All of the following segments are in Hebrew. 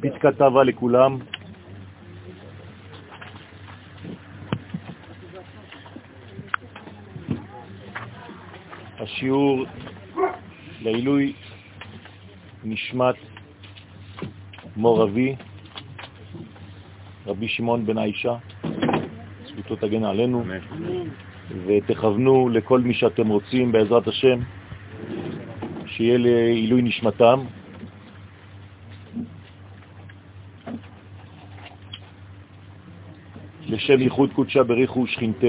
בצקת אהבה לכולם. השיעור לעילוי נשמת מור אבי, רבי שמעון בן האישה, זכותו תגן עלינו, ותכוונו לכל מי שאתם רוצים בעזרת השם, שיהיה לעילוי נשמתם. לשם ייחוד קודשה בריחו שכינתה.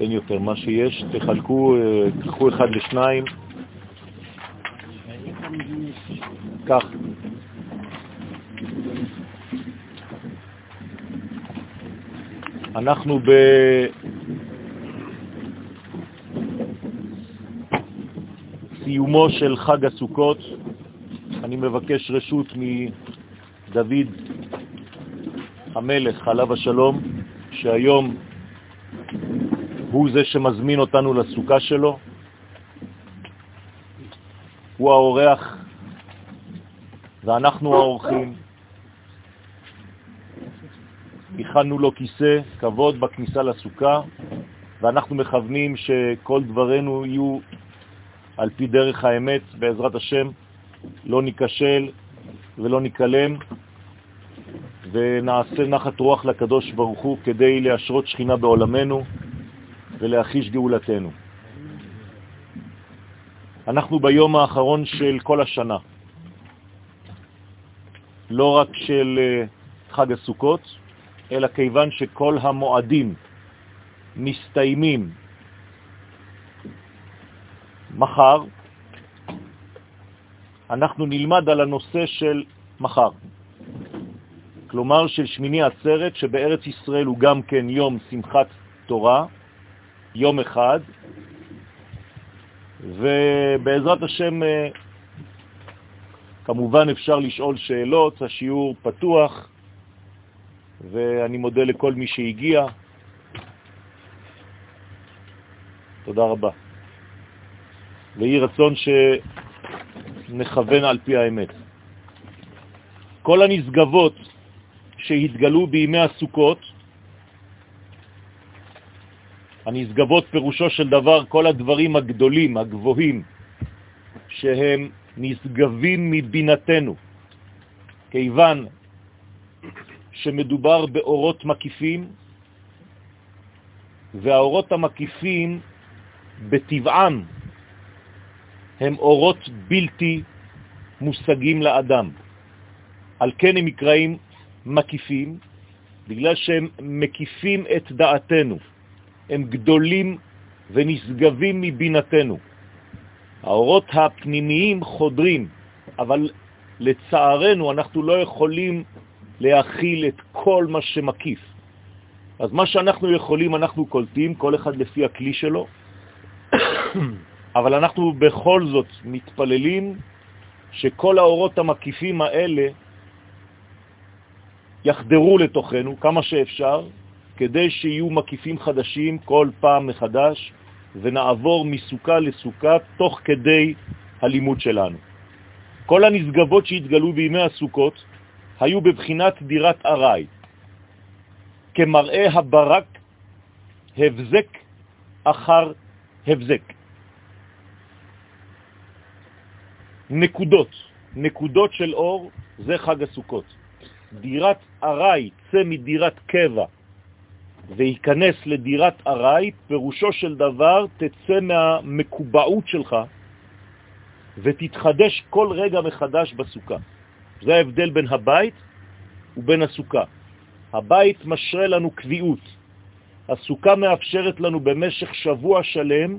אין יותר מה שיש, תחלקו, אה, תקחו אחד לשניים. כך. אנחנו ב... סיומו של חג הסוכות, אני מבקש רשות מדוד המלך, עליו השלום, שהיום הוא זה שמזמין אותנו לסוכה שלו, הוא האורח ואנחנו האורחים. הכנו לו כיסא, כבוד בכניסה לסוכה, ואנחנו מכוונים שכל דברנו יהיו על פי דרך האמת, בעזרת השם, לא ניקשל ולא ניקלם, ונעשה נחת רוח לקדוש ברוך הוא כדי להשרות שכינה בעולמנו ולהחיש גאולתנו. אנחנו ביום האחרון של כל השנה, לא רק של אה, חג הסוכות, אלא כיוון שכל המועדים מסתיימים מחר, אנחנו נלמד על הנושא של מחר. כלומר של שמיני עצרת, שבארץ ישראל הוא גם כן יום שמחת תורה, יום אחד, ובעזרת השם אה, כמובן אפשר לשאול שאלות, השיעור פתוח, ואני מודה לכל מי שהגיע. תודה רבה. ויהי רצון שנכוון על פי האמת. כל הנסגבות שהתגלו בימי הסוכות, הנסגבות פירושו של דבר כל הדברים הגדולים, הגבוהים, שהם נשגבים מבינתנו, כיוון שמדובר באורות מקיפים, והאורות המקיפים בטבעם הם אורות בלתי מושגים לאדם. על כן הם נקראים מקיפים, בגלל שהם מקיפים את דעתנו. הם גדולים ונשגבים מבינתנו. האורות הפנימיים חודרים, אבל לצערנו אנחנו לא יכולים להכיל את כל מה שמקיף. אז מה שאנחנו יכולים אנחנו קולטים, כל אחד לפי הכלי שלו, אבל אנחנו בכל זאת מתפללים שכל האורות המקיפים האלה יחדרו לתוכנו כמה שאפשר, כדי שיהיו מקיפים חדשים כל פעם מחדש, ונעבור מסוכה לסוכה תוך כדי הלימוד שלנו. כל הנסגבות שהתגלו בימי הסוכות היו בבחינת דירת ארעי, כמראה הברק, הבזק אחר הבזק. נקודות, נקודות של אור, זה חג הסוכות. דירת ארעי, צא מדירת קבע וייכנס לדירת ארעי, פירושו של דבר תצא מהמקובעות שלך ותתחדש כל רגע מחדש בסוכה. זה ההבדל בין הבית ובין הסוכה. הבית משרה לנו קביעות. הסוכה מאפשרת לנו במשך שבוע שלם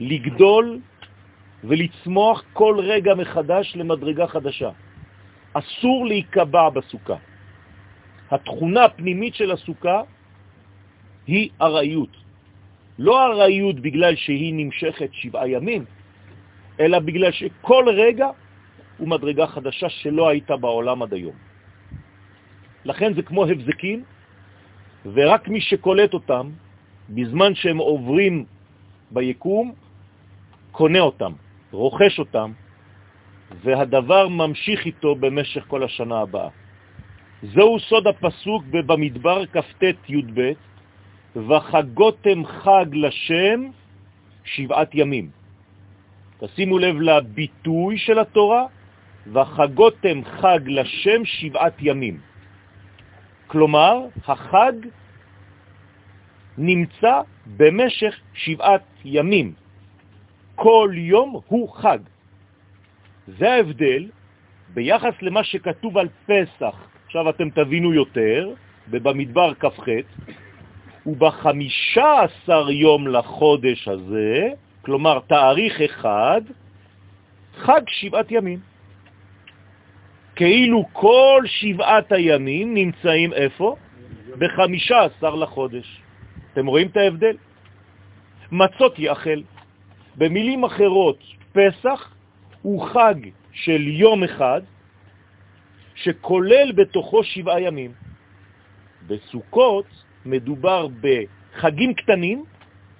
לגדול ולצמוח כל רגע מחדש למדרגה חדשה. אסור להיקבע בסוכה. התכונה הפנימית של הסוכה היא ארעיות. לא ארעיות בגלל שהיא נמשכת שבעה ימים, אלא בגלל שכל רגע הוא מדרגה חדשה שלא הייתה בעולם עד היום. לכן זה כמו הבזקים, ורק מי שקולט אותם, בזמן שהם עוברים ביקום, קונה אותם, רוכש אותם, והדבר ממשיך איתו במשך כל השנה הבאה. זהו סוד הפסוק במדבר כ"ט י"ב, וחגותם חג לשם שבעת ימים. תשימו לב לביטוי של התורה, וחגותם חג לשם שבעת ימים. כלומר, החג נמצא במשך שבעת ימים. כל יום הוא חג. זה ההבדל ביחס למה שכתוב על פסח. עכשיו אתם תבינו יותר, ובמדבר כ"ח, ובחמישה עשר יום לחודש הזה, כלומר תאריך אחד, חג שבעת ימים. כאילו כל שבעת הימים נמצאים איפה? בחמישה עשר לחודש. אתם רואים את ההבדל? מצות יאכל. במילים אחרות, פסח הוא חג של יום אחד, שכולל בתוכו שבעה ימים. בסוכות מדובר בחגים קטנים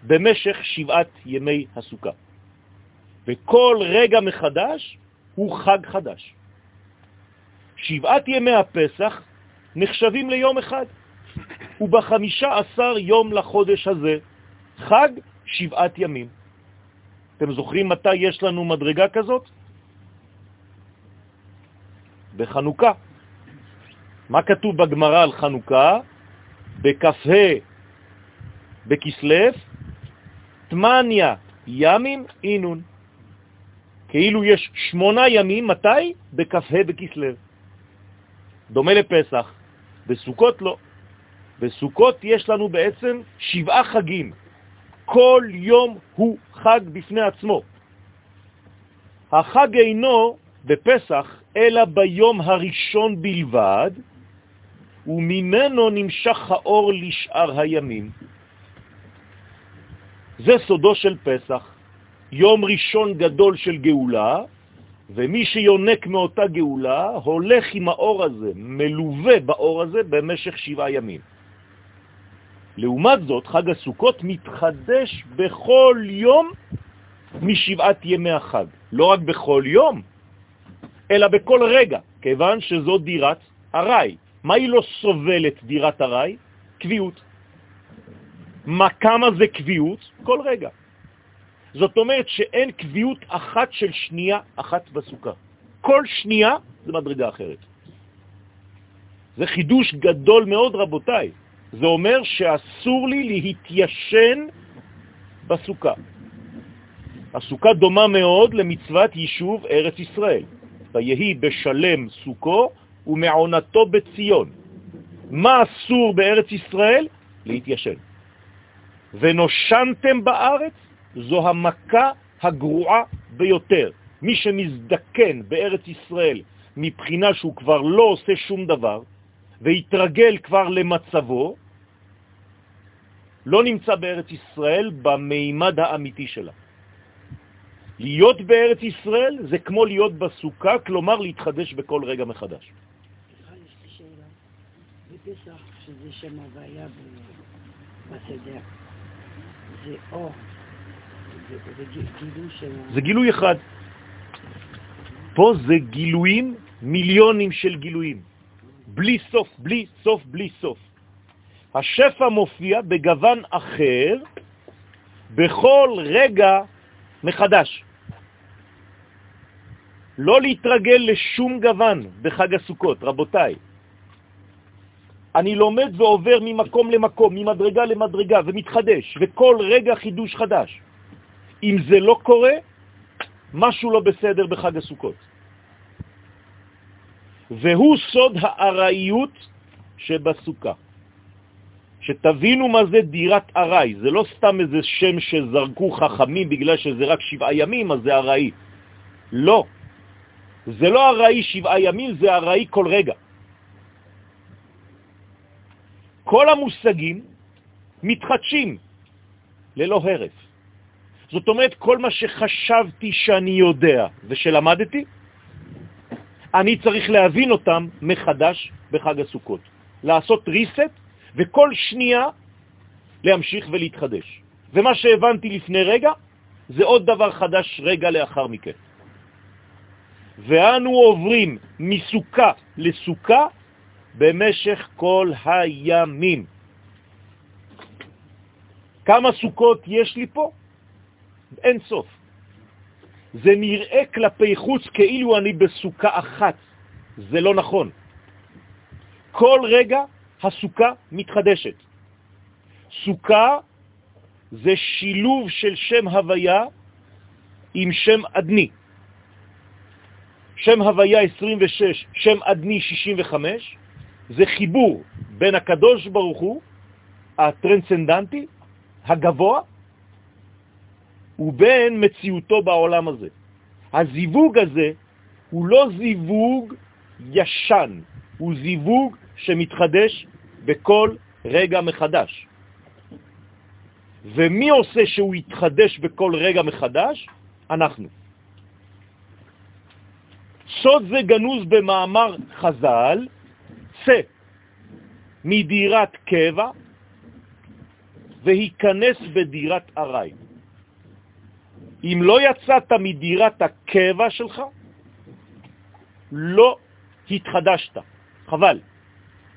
במשך שבעת ימי הסוכה. וכל רגע מחדש הוא חג חדש. שבעת ימי הפסח נחשבים ליום אחד, ובחמישה עשר יום לחודש הזה, חג שבעת ימים. אתם זוכרים מתי יש לנו מדרגה כזאת? בחנוכה. מה כתוב בגמרא על חנוכה? בכ"ה בכסלף, תמניה ימים אינון. כאילו יש שמונה ימים, מתי? בכ"ה בכסלף. דומה לפסח. בסוכות לא. בסוכות יש לנו בעצם שבעה חגים. כל יום הוא חג בפני עצמו. החג אינו בפסח, אלא ביום הראשון בלבד, וממנו נמשך האור לשאר הימים. זה סודו של פסח, יום ראשון גדול של גאולה, ומי שיונק מאותה גאולה הולך עם האור הזה, מלווה באור הזה במשך שבעה ימים. לעומת זאת, חג הסוכות מתחדש בכל יום משבעת ימי החג. לא רק בכל יום, אלא בכל רגע, כיוון שזו דירת הרי. מה היא לא סובלת דירת הרי? קביעות. מה, כמה זה קביעות? כל רגע. זאת אומרת שאין קביעות אחת של שנייה אחת בסוכה. כל שנייה זה מדרגה אחרת. זה חידוש גדול מאוד, רבותיי. זה אומר שאסור לי להתיישן בסוכה. הסוכה דומה מאוד למצוות יישוב ארץ ישראל. ויהי בשלם סוכו ומעונתו בציון. מה אסור בארץ ישראל? להתיישן. ונושנתם בארץ זו המכה הגרועה ביותר. מי שמזדקן בארץ ישראל מבחינה שהוא כבר לא עושה שום דבר, והתרגל כבר למצבו, לא נמצא בארץ ישראל במימד האמיתי שלה. להיות בארץ ישראל זה כמו להיות בסוכה, כלומר להתחדש בכל רגע מחדש. סליחה, יש לי שאלה. בפסח, שזה שם הוויה בסדר, זה אור, זה גילוי של... זה גילוי אחד. פה זה גילויים, מיליונים של גילויים. בלי סוף, בלי סוף, בלי סוף. השפע מופיע בגוון אחר בכל רגע מחדש. לא להתרגל לשום גוון בחג הסוכות, רבותיי. אני לומד ועובר ממקום למקום, ממדרגה למדרגה, ומתחדש, וכל רגע חידוש חדש. אם זה לא קורה, משהו לא בסדר בחג הסוכות. והוא סוד הארעיות שבסוכה. שתבינו מה זה דירת ארעי, זה לא סתם איזה שם שזרקו חכמים בגלל שזה רק שבעה ימים, אז זה ארעי. לא. זה לא ארעי שבעה ימים, זה ארעי כל רגע. כל המושגים מתחדשים ללא הרף. זאת אומרת, כל מה שחשבתי שאני יודע ושלמדתי, אני צריך להבין אותם מחדש בחג הסוכות. לעשות ריסט, וכל שנייה להמשיך ולהתחדש. ומה שהבנתי לפני רגע, זה עוד דבר חדש רגע לאחר מכן. ואנו עוברים מסוכה לסוכה במשך כל הימים. כמה סוכות יש לי פה? אין סוף. זה נראה כלפי חוץ כאילו אני בסוכה אחת. זה לא נכון. כל רגע הסוכה מתחדשת. סוכה זה שילוב של שם הוויה עם שם אדני. שם הוויה 26, שם אדני 65, זה חיבור בין הקדוש ברוך הוא, הטרנסצנדנטי, הגבוה, ובין מציאותו בעולם הזה. הזיווג הזה הוא לא זיווג ישן, הוא זיווג שמתחדש בכל רגע מחדש. ומי עושה שהוא יתחדש בכל רגע מחדש? אנחנו. סוד זה גנוז במאמר חז"ל, צא מדירת קבע והיכנס בדירת ארעי. אם לא יצאת מדירת הקבע שלך, לא התחדשת. חבל.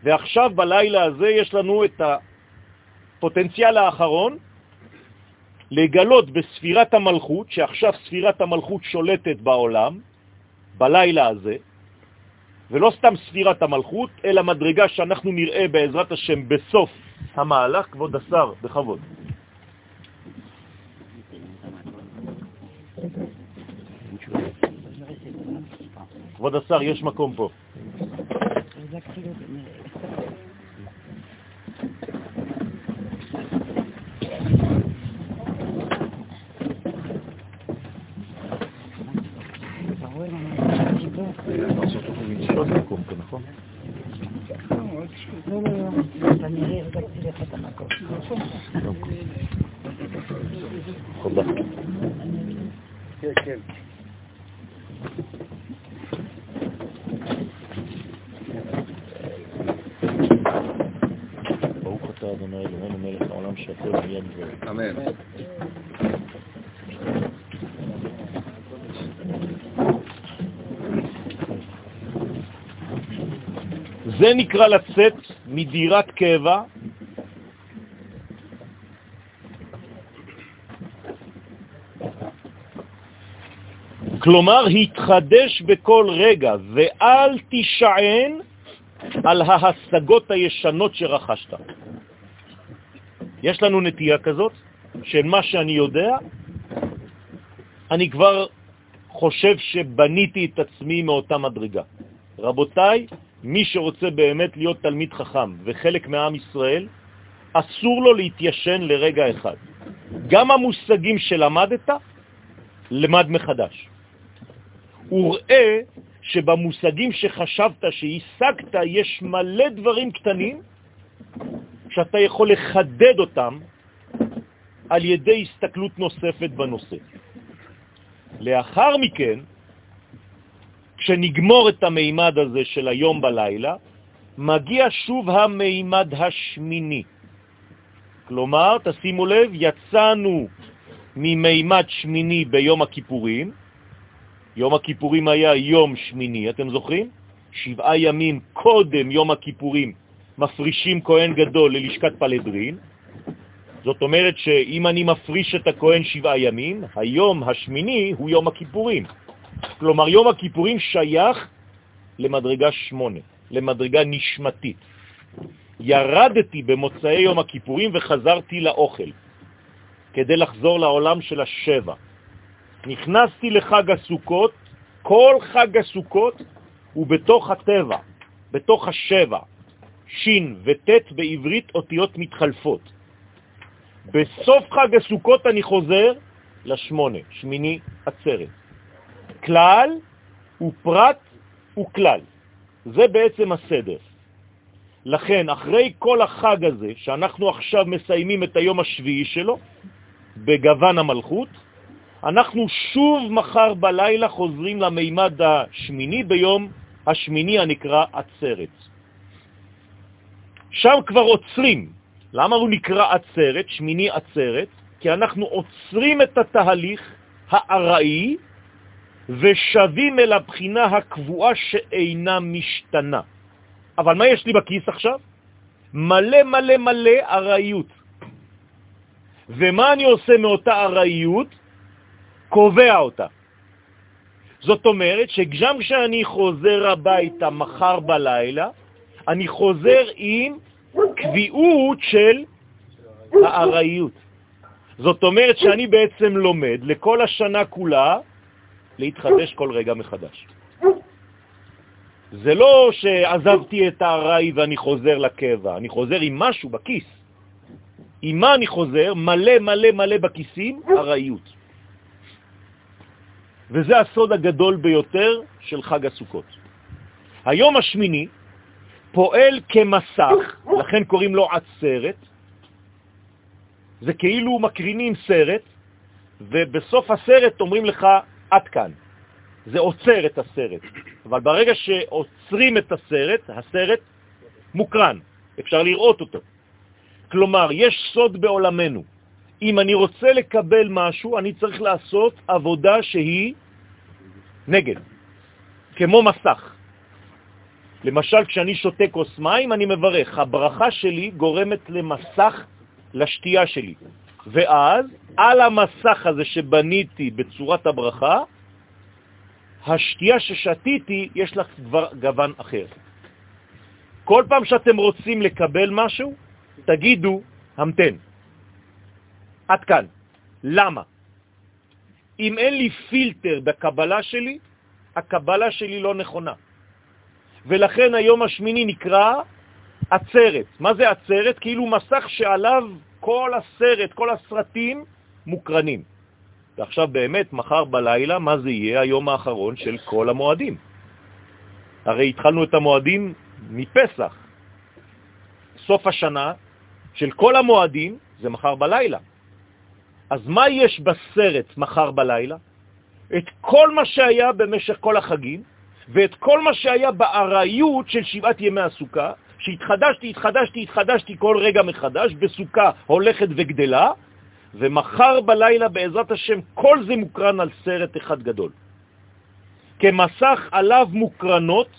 ועכשיו בלילה הזה יש לנו את הפוטנציאל האחרון לגלות בספירת המלכות, שעכשיו ספירת המלכות שולטת בעולם, בלילה הזה, ולא סתם ספירת המלכות, אלא מדרגה שאנחנו נראה בעזרת השם בסוף המהלך, כבוד השר, בכבוד. כבוד השר, יש מקום פה. תודה. כן, כן. ברוך אתה אדוני אלוהינו מלך העולם שהכל נהיה בדברו. אמן. זה נקרא לצאת מדירת קבע כלומר, התחדש בכל רגע, ואל תישען על ההשגות הישנות שרכשת. יש לנו נטייה כזאת, שמה שאני יודע, אני כבר חושב שבניתי את עצמי מאותה מדרגה. רבותיי, מי שרוצה באמת להיות תלמיד חכם וחלק מעם ישראל, אסור לו להתיישן לרגע אחד. גם המושגים שלמדת, למד מחדש. וראה שבמושגים שחשבת שהשגת יש מלא דברים קטנים שאתה יכול לחדד אותם על ידי הסתכלות נוספת בנושא. לאחר מכן, כשנגמור את המימד הזה של היום בלילה, מגיע שוב המימד השמיני. כלומר, תשימו לב, יצאנו ממימד שמיני ביום הכיפורים, יום הכיפורים היה יום שמיני, אתם זוכרים? שבעה ימים קודם יום הכיפורים מפרישים כהן גדול ללשכת פלדרין. זאת אומרת שאם אני מפריש את הכהן שבעה ימים, היום השמיני הוא יום הכיפורים. כלומר, יום הכיפורים שייך למדרגה שמונה, למדרגה נשמתית. ירדתי במוצאי יום הכיפורים וחזרתי לאוכל, כדי לחזור לעולם של השבע. נכנסתי לחג הסוכות, כל חג הסוכות הוא בתוך הטבע, בתוך השבע, שין וטט בעברית אותיות מתחלפות. בסוף חג הסוכות אני חוזר לשמונה, שמיני עצרת. כלל ופרט וכלל. זה בעצם הסדר. לכן, אחרי כל החג הזה, שאנחנו עכשיו מסיימים את היום השביעי שלו, בגוון המלכות, אנחנו שוב מחר בלילה חוזרים למימד השמיני ביום השמיני הנקרא עצרת. שם כבר עוצרים. למה הוא נקרא עצרת, שמיני עצרת? כי אנחנו עוצרים את התהליך הארעי ושבים אל הבחינה הקבועה שאינה משתנה. אבל מה יש לי בכיס עכשיו? מלא מלא מלא ארעיות. ומה אני עושה מאותה ארעיות? קובע אותה. זאת אומרת שגם כשאני חוזר הביתה מחר בלילה, אני חוזר עם קביעות של הארעיות. זאת אומרת שאני בעצם לומד לכל השנה כולה להתחדש כל רגע מחדש. זה לא שעזבתי את הארעי ואני חוזר לקבע, אני חוזר עם משהו בכיס. עם מה אני חוזר? מלא מלא מלא בכיסים, ארעיות. וזה הסוד הגדול ביותר של חג הסוכות. היום השמיני פועל כמסך, לכן קוראים לו עצרת. זה כאילו מקרינים סרט, ובסוף הסרט אומרים לך, עד כאן. זה עוצר את הסרט. אבל ברגע שעוצרים את הסרט, הסרט מוקרן, אפשר לראות אותו. כלומר, יש סוד בעולמנו. אם אני רוצה לקבל משהו, אני צריך לעשות עבודה שהיא נגד, כמו מסך. למשל, כשאני שותה כוס מים, אני מברך. הברכה שלי גורמת למסך לשתייה שלי. ואז, על המסך הזה שבניתי בצורת הברכה, השתייה ששתיתי, יש לך כבר גוון אחר. כל פעם שאתם רוצים לקבל משהו, תגידו, המתן. עד כאן. למה? אם אין לי פילטר בקבלה שלי, הקבלה שלי לא נכונה. ולכן היום השמיני נקרא עצרת. מה זה עצרת? כאילו מסך שעליו כל הסרט, כל הסרטים מוקרנים. ועכשיו באמת, מחר בלילה, מה זה יהיה היום האחרון של כל המועדים? הרי התחלנו את המועדים מפסח. סוף השנה של כל המועדים זה מחר בלילה. אז מה יש בסרט מחר בלילה? את כל מה שהיה במשך כל החגים, ואת כל מה שהיה בארעיות של שבעת ימי הסוכה, שהתחדשתי, התחדשתי, התחדשתי כל רגע מחדש, בסוכה הולכת וגדלה, ומחר בלילה בעזרת השם כל זה מוקרן על סרט אחד גדול. כמסך עליו מוקרנות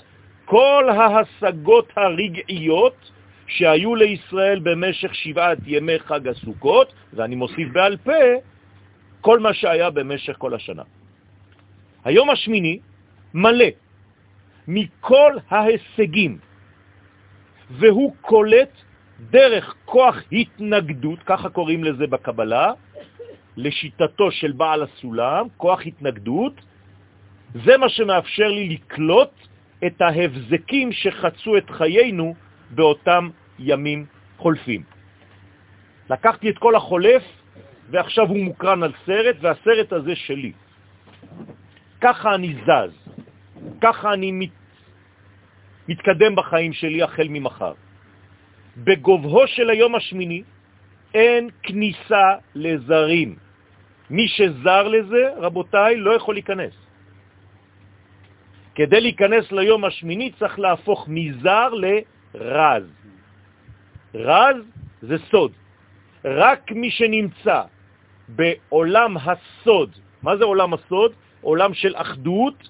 כל ההשגות הרגעיות שהיו לישראל במשך שבעת ימי חג הסוכות, ואני מוסיף בעל פה, כל מה שהיה במשך כל השנה. היום השמיני מלא מכל ההישגים, והוא קולט דרך כוח התנגדות, ככה קוראים לזה בקבלה, לשיטתו של בעל הסולם, כוח התנגדות, זה מה שמאפשר לי לקלוט את ההבזקים שחצו את חיינו באותם ימים חולפים. לקחתי את כל החולף, ועכשיו הוא מוקרן על סרט, והסרט הזה שלי. ככה אני זז, ככה אני מת, מתקדם בחיים שלי החל ממחר. בגובהו של היום השמיני אין כניסה לזרים. מי שזר לזה, רבותיי, לא יכול להיכנס. כדי להיכנס ליום השמיני צריך להפוך מזר לרז. רז זה סוד. רק מי שנמצא בעולם הסוד, מה זה עולם הסוד? עולם של אחדות,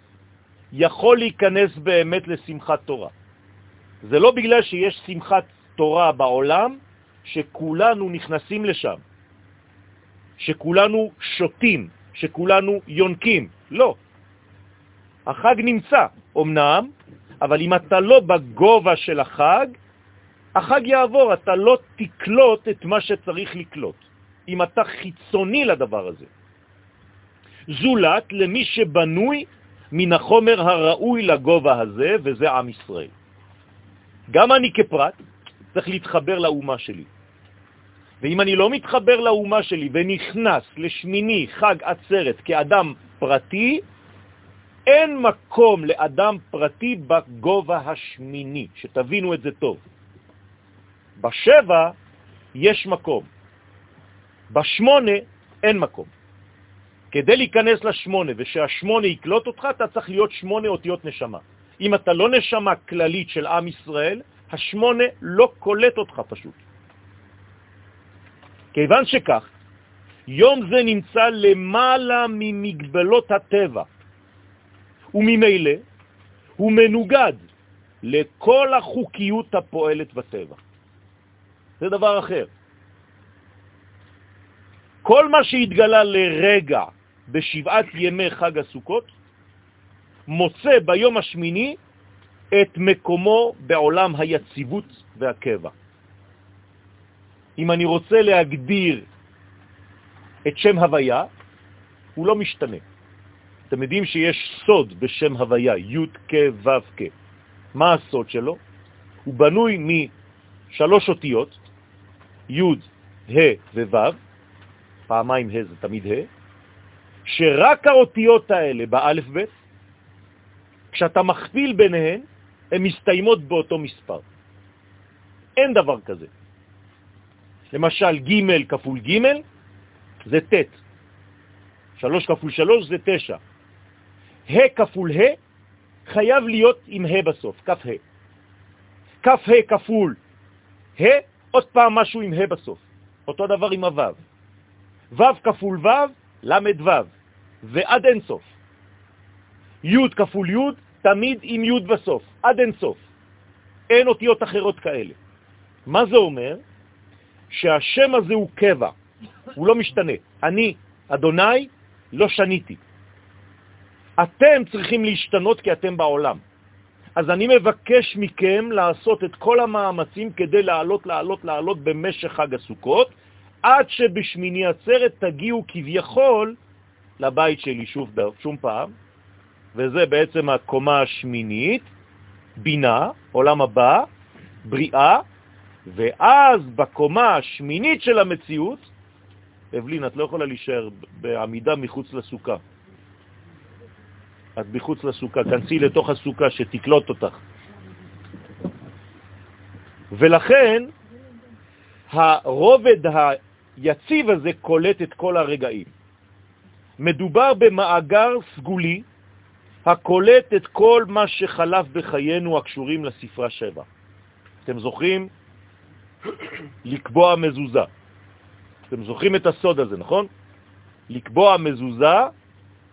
יכול להיכנס באמת לשמחת תורה. זה לא בגלל שיש שמחת תורה בעולם שכולנו נכנסים לשם, שכולנו שותים, שכולנו יונקים. לא. החג נמצא, אמנם, אבל אם אתה לא בגובה של החג, החג יעבור, אתה לא תקלוט את מה שצריך לקלוט, אם אתה חיצוני לדבר הזה. זולת למי שבנוי מן החומר הראוי לגובה הזה, וזה עם ישראל. גם אני כפרט צריך להתחבר לאומה שלי. ואם אני לא מתחבר לאומה שלי ונכנס לשמיני חג עצרת כאדם פרטי, אין מקום לאדם פרטי בגובה השמיני, שתבינו את זה טוב. בשבע יש מקום. בשמונה אין מקום. כדי להיכנס לשמונה ושהשמונה יקלוט אותך, אתה צריך להיות שמונה אותיות נשמה. אם אתה לא נשמה כללית של עם ישראל, השמונה לא קולט אותך פשוט. כיוון שכך, יום זה נמצא למעלה ממגבלות הטבע, וממילא הוא מנוגד לכל החוקיות הפועלת בטבע. זה דבר אחר. כל מה שהתגלה לרגע בשבעת ימי חג הסוכות, מוצא ביום השמיני את מקומו בעולם היציבות והקבע. אם אני רוצה להגדיר את שם הוויה, הוא לא משתנה. אתם יודעים שיש סוד בשם הוויה, י' כ' ו' כ'. מה הסוד שלו? הוא בנוי משלוש אותיות, י', ה' וו', פעמיים ה' זה תמיד ה', שרק האותיות האלה באלף ב', כשאתה מכפיל ביניהן, הן מסתיימות באותו מספר. אין דבר כזה. למשל, ג' כפול ג' זה ט', שלוש כפול שלוש זה תשע. ה' כפול ה' חייב להיות עם ה' בסוף, כף ה'. כף ה' כפול ה', עוד פעם משהו עם ה' בסוף. אותו דבר עם הו'. ו' כפול ו', למד ו', ועד אין סוף. י' כפול י', תמיד עם י' בסוף, עד אין סוף. אין אותיות אחרות כאלה. מה זה אומר? שהשם הזה הוא קבע, הוא לא משתנה. אני, אדוני, לא שניתי. אתם צריכים להשתנות כי אתם בעולם. אז אני מבקש מכם לעשות את כל המאמצים כדי לעלות, לעלות, לעלות במשך חג הסוכות, עד שבשמיני עצרת תגיעו כביכול לבית שלי שוב, שום פעם, וזה בעצם הקומה השמינית, בינה, עולם הבא, בריאה, ואז בקומה השמינית של המציאות, אבלין, את לא יכולה להישאר בעמידה מחוץ לסוכה. את מחוץ לסוכה, כנסי לתוך הסוכה שתקלוט אותך. ולכן הרובד היציב הזה קולט את כל הרגעים. מדובר במאגר סגולי הקולט את כל מה שחלף בחיינו הקשורים לספרה שבע. אתם זוכרים? לקבוע מזוזה. אתם זוכרים את הסוד הזה, נכון? לקבוע מזוזה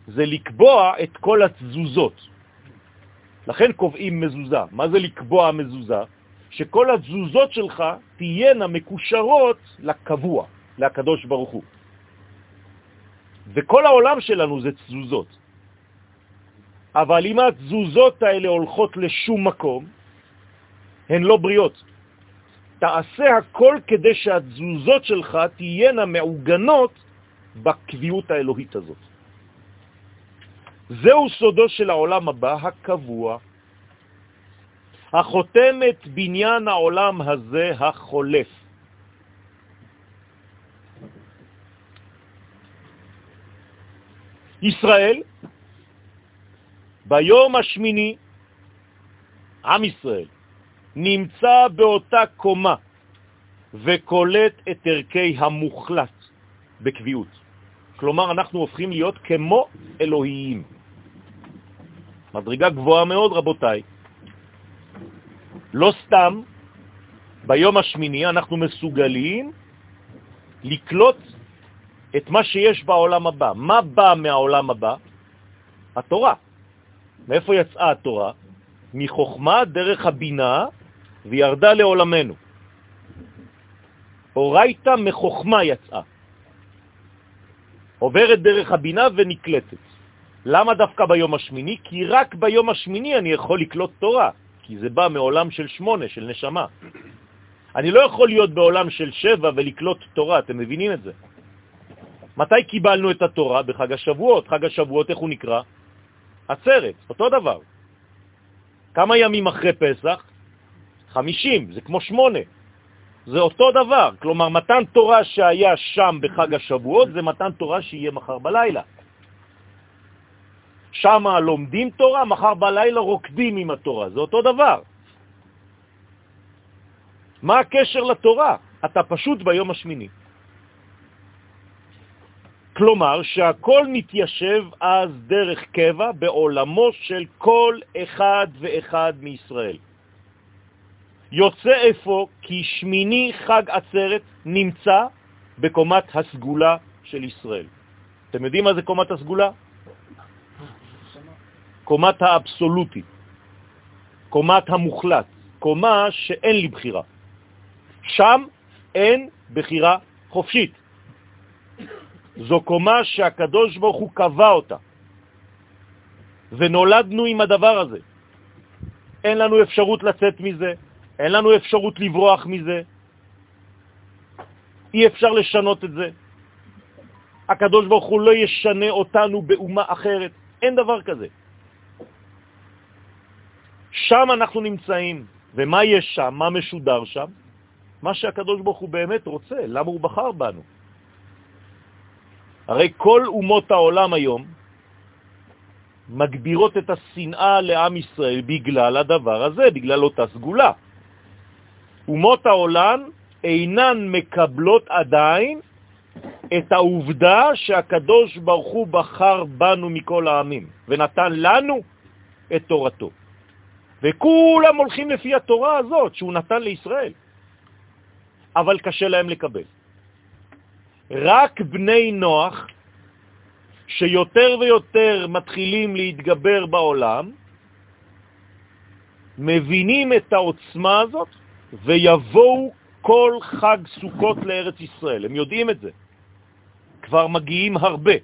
זה לקבוע את כל התזוזות. לכן קובעים מזוזה. מה זה לקבוע מזוזה? שכל התזוזות שלך תהיינה מקושרות לקבוע, לקדוש ברוך הוא. וכל העולם שלנו זה תזוזות. אבל אם התזוזות האלה הולכות לשום מקום, הן לא בריאות. תעשה הכל כדי שהתזוזות שלך תהיינה מעוגנות בקביעות האלוהית הזאת. זהו סודו של העולם הבא הקבוע, החותם את בניין העולם הזה החולף. ישראל, ביום השמיני, עם ישראל, נמצא באותה קומה וקולט את ערכי המוחלט בקביעות. כלומר, אנחנו הופכים להיות כמו אלוהיים. מדרגה גבוהה מאוד, רבותיי. לא סתם ביום השמיני אנחנו מסוגלים לקלוט את מה שיש בעולם הבא. מה בא מהעולם הבא? התורה. מאיפה יצאה התורה? מחוכמה דרך הבינה וירדה לעולמנו. אורייתא מחוכמה יצאה. עוברת דרך הבינה ונקלטת. למה דווקא ביום השמיני? כי רק ביום השמיני אני יכול לקלוט תורה, כי זה בא מעולם של שמונה, של נשמה. אני לא יכול להיות בעולם של שבע ולקלוט תורה, אתם מבינים את זה? מתי קיבלנו את התורה? בחג השבועות. חג השבועות, איך הוא נקרא? עצרת, אותו דבר. כמה ימים אחרי פסח? חמישים, זה כמו שמונה. זה אותו דבר. כלומר, מתן תורה שהיה שם בחג השבועות זה מתן תורה שיהיה מחר בלילה. שם לומדים תורה, מחר בלילה רוקדים עם התורה. זה אותו דבר. מה הקשר לתורה? אתה פשוט ביום השמיני. כלומר שהכל מתיישב אז דרך קבע בעולמו של כל אחד ואחד מישראל. יוצא אפוא כי שמיני חג עצרת נמצא בקומת הסגולה של ישראל. אתם יודעים מה זה קומת הסגולה? קומת האבסולוטי, קומת המוחלט, קומה שאין לי בחירה. שם אין בחירה חופשית. זו קומה שהקדוש ברוך הוא קבע אותה, ונולדנו עם הדבר הזה. אין לנו אפשרות לצאת מזה, אין לנו אפשרות לברוח מזה, אי אפשר לשנות את זה. הקדוש ברוך הוא לא ישנה אותנו באומה אחרת, אין דבר כזה. שם אנחנו נמצאים, ומה יש שם? מה משודר שם? מה שהקדוש ברוך הוא באמת רוצה, למה הוא בחר בנו. הרי כל אומות העולם היום מגבירות את השנאה לעם ישראל בגלל הדבר הזה, בגלל אותה סגולה. אומות העולם אינן מקבלות עדיין את העובדה שהקדוש ברוך הוא בחר בנו מכל העמים ונתן לנו את תורתו. וכולם הולכים לפי התורה הזאת שהוא נתן לישראל, אבל קשה להם לקבל. רק בני נוח, שיותר ויותר מתחילים להתגבר בעולם, מבינים את העוצמה הזאת ויבואו כל חג סוכות לארץ ישראל. הם יודעים את זה. כבר מגיעים הרבה.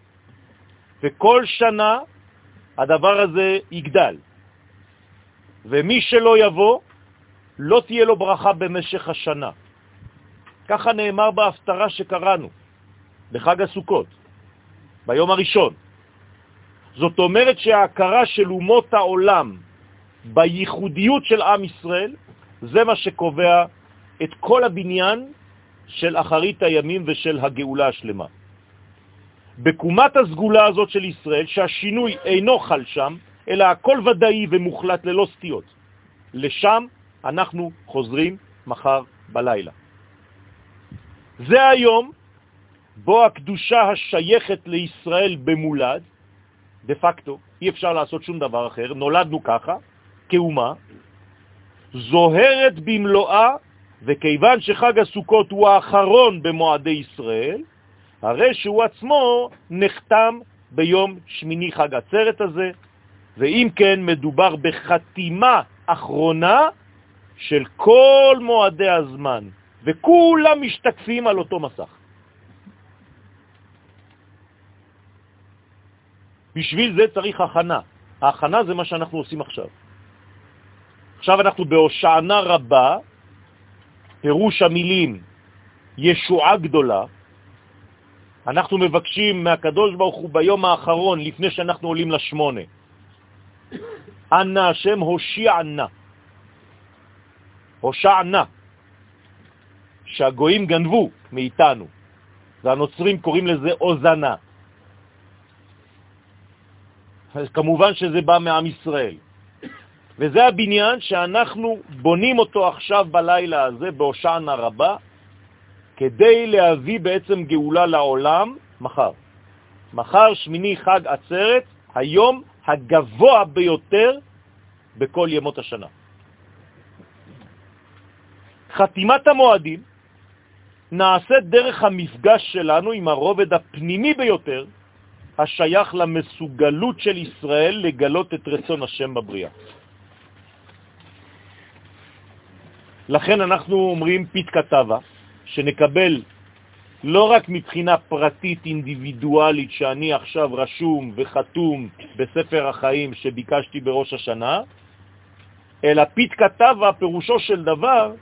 וכל שנה הדבר הזה יגדל. ומי שלא יבוא, לא תהיה לו ברכה במשך השנה. ככה נאמר בהפטרה שקראנו, בחג הסוכות, ביום הראשון. זאת אומרת שההכרה של אומות העולם בייחודיות של עם ישראל, זה מה שקובע את כל הבניין של אחרית הימים ושל הגאולה השלמה. בקומת הסגולה הזאת של ישראל, שהשינוי אינו חל שם, אלא הכל ודאי ומוחלט ללא סטיות. לשם אנחנו חוזרים מחר בלילה. זה היום בו הקדושה השייכת לישראל במולד, דה פקטו, אי אפשר לעשות שום דבר אחר, נולדנו ככה, כאומה, זוהרת במלואה, וכיוון שחג הסוכות הוא האחרון במועדי ישראל, הרי שהוא עצמו נחתם ביום שמיני חג עצרת הזה, ואם כן מדובר בחתימה אחרונה של כל מועדי הזמן, וכולם משתקפים על אותו מסך. בשביל זה צריך הכנה. ההכנה זה מה שאנחנו עושים עכשיו. עכשיו אנחנו בהושענה רבה, פירוש המילים ישועה גדולה, אנחנו מבקשים מהקדוש ברוך הוא ביום האחרון, לפני שאנחנו עולים לשמונה, אנא השם הושיע נא. הושע נא, שהגויים גנבו מאיתנו, והנוצרים קוראים לזה אוזנה. כמובן שזה בא מעם ישראל. וזה הבניין שאנחנו בונים אותו עכשיו בלילה הזה, בהושענה רבה, כדי להביא בעצם גאולה לעולם מחר. מחר שמיני חג עצרת, היום הגבוה ביותר בכל ימות השנה. חתימת המועדים נעשית דרך המפגש שלנו עם הרובד הפנימי ביותר, השייך למסוגלות של ישראל לגלות את רצון השם בבריאה. לכן אנחנו אומרים פית כתבה, שנקבל לא רק מבחינה פרטית אינדיבידואלית שאני עכשיו רשום וחתום בספר החיים שביקשתי בראש השנה, אלא פית כתבה פירושו של דבר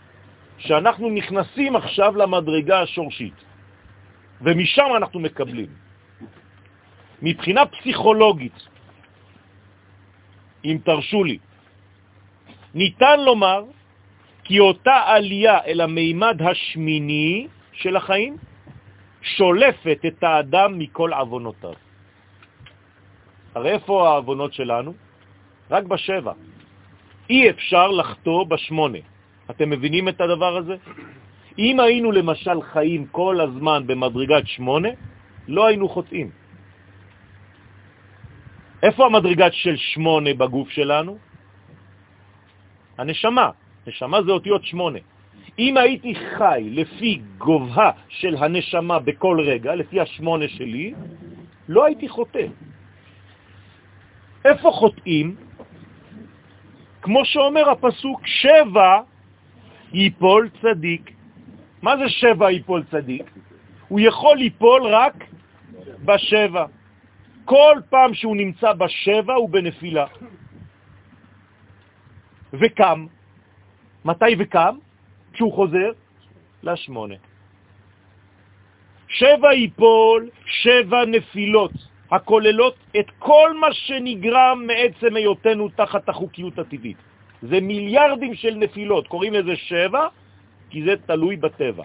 שאנחנו נכנסים עכשיו למדרגה השורשית, ומשם אנחנו מקבלים. מבחינה פסיכולוגית, אם תרשו לי, ניתן לומר כי אותה עלייה אל המימד השמיני של החיים שולפת את האדם מכל עוונותיו. הרי איפה העוונות שלנו? רק בשבע. אי אפשר לחתור בשמונה. אתם מבינים את הדבר הזה? אם היינו למשל חיים כל הזמן במדרגת שמונה, לא היינו חוטאים. איפה המדרגת של שמונה בגוף שלנו? הנשמה. נשמה זה אותיות שמונה. אם הייתי חי לפי גובה של הנשמה בכל רגע, לפי השמונה שלי, לא הייתי חוטא. איפה חוטאים? כמו שאומר הפסוק, שבע ייפול צדיק. מה זה שבע ייפול צדיק? הוא יכול ליפול רק בשבע. כל פעם שהוא נמצא בשבע הוא בנפילה. וקם. מתי וקם? כשהוא חוזר לשמונה. שבע ייפול, שבע נפילות, הכוללות את כל מה שנגרם מעצם היותנו תחת החוקיות הטבעית. זה מיליארדים של נפילות, קוראים לזה שבע, כי זה תלוי בטבע.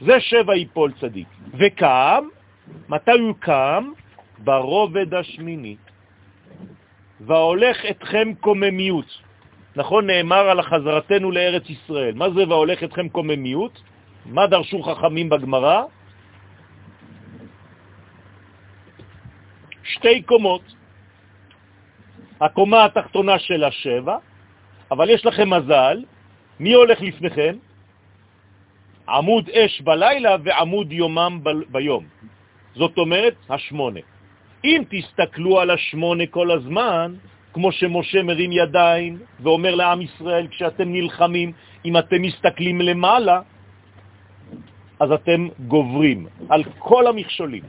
זה שבע ייפול צדיק. וקם, מתי הוא קם? ברובד השמיני. והולך אתכם קוממיות. נכון, נאמר על החזרתנו לארץ ישראל. מה זה והולך אתכם קוממיות? מה דרשו חכמים בגמרא? שתי קומות. הקומה התחתונה של השבע, אבל יש לכם מזל, מי הולך לפניכם? עמוד אש בלילה ועמוד יומם. ביום. זאת אומרת, השמונה. אם תסתכלו על השמונה כל הזמן, כמו שמשה מרים ידיים ואומר לעם ישראל, כשאתם נלחמים, אם אתם מסתכלים למעלה, אז אתם גוברים על כל המכשולים.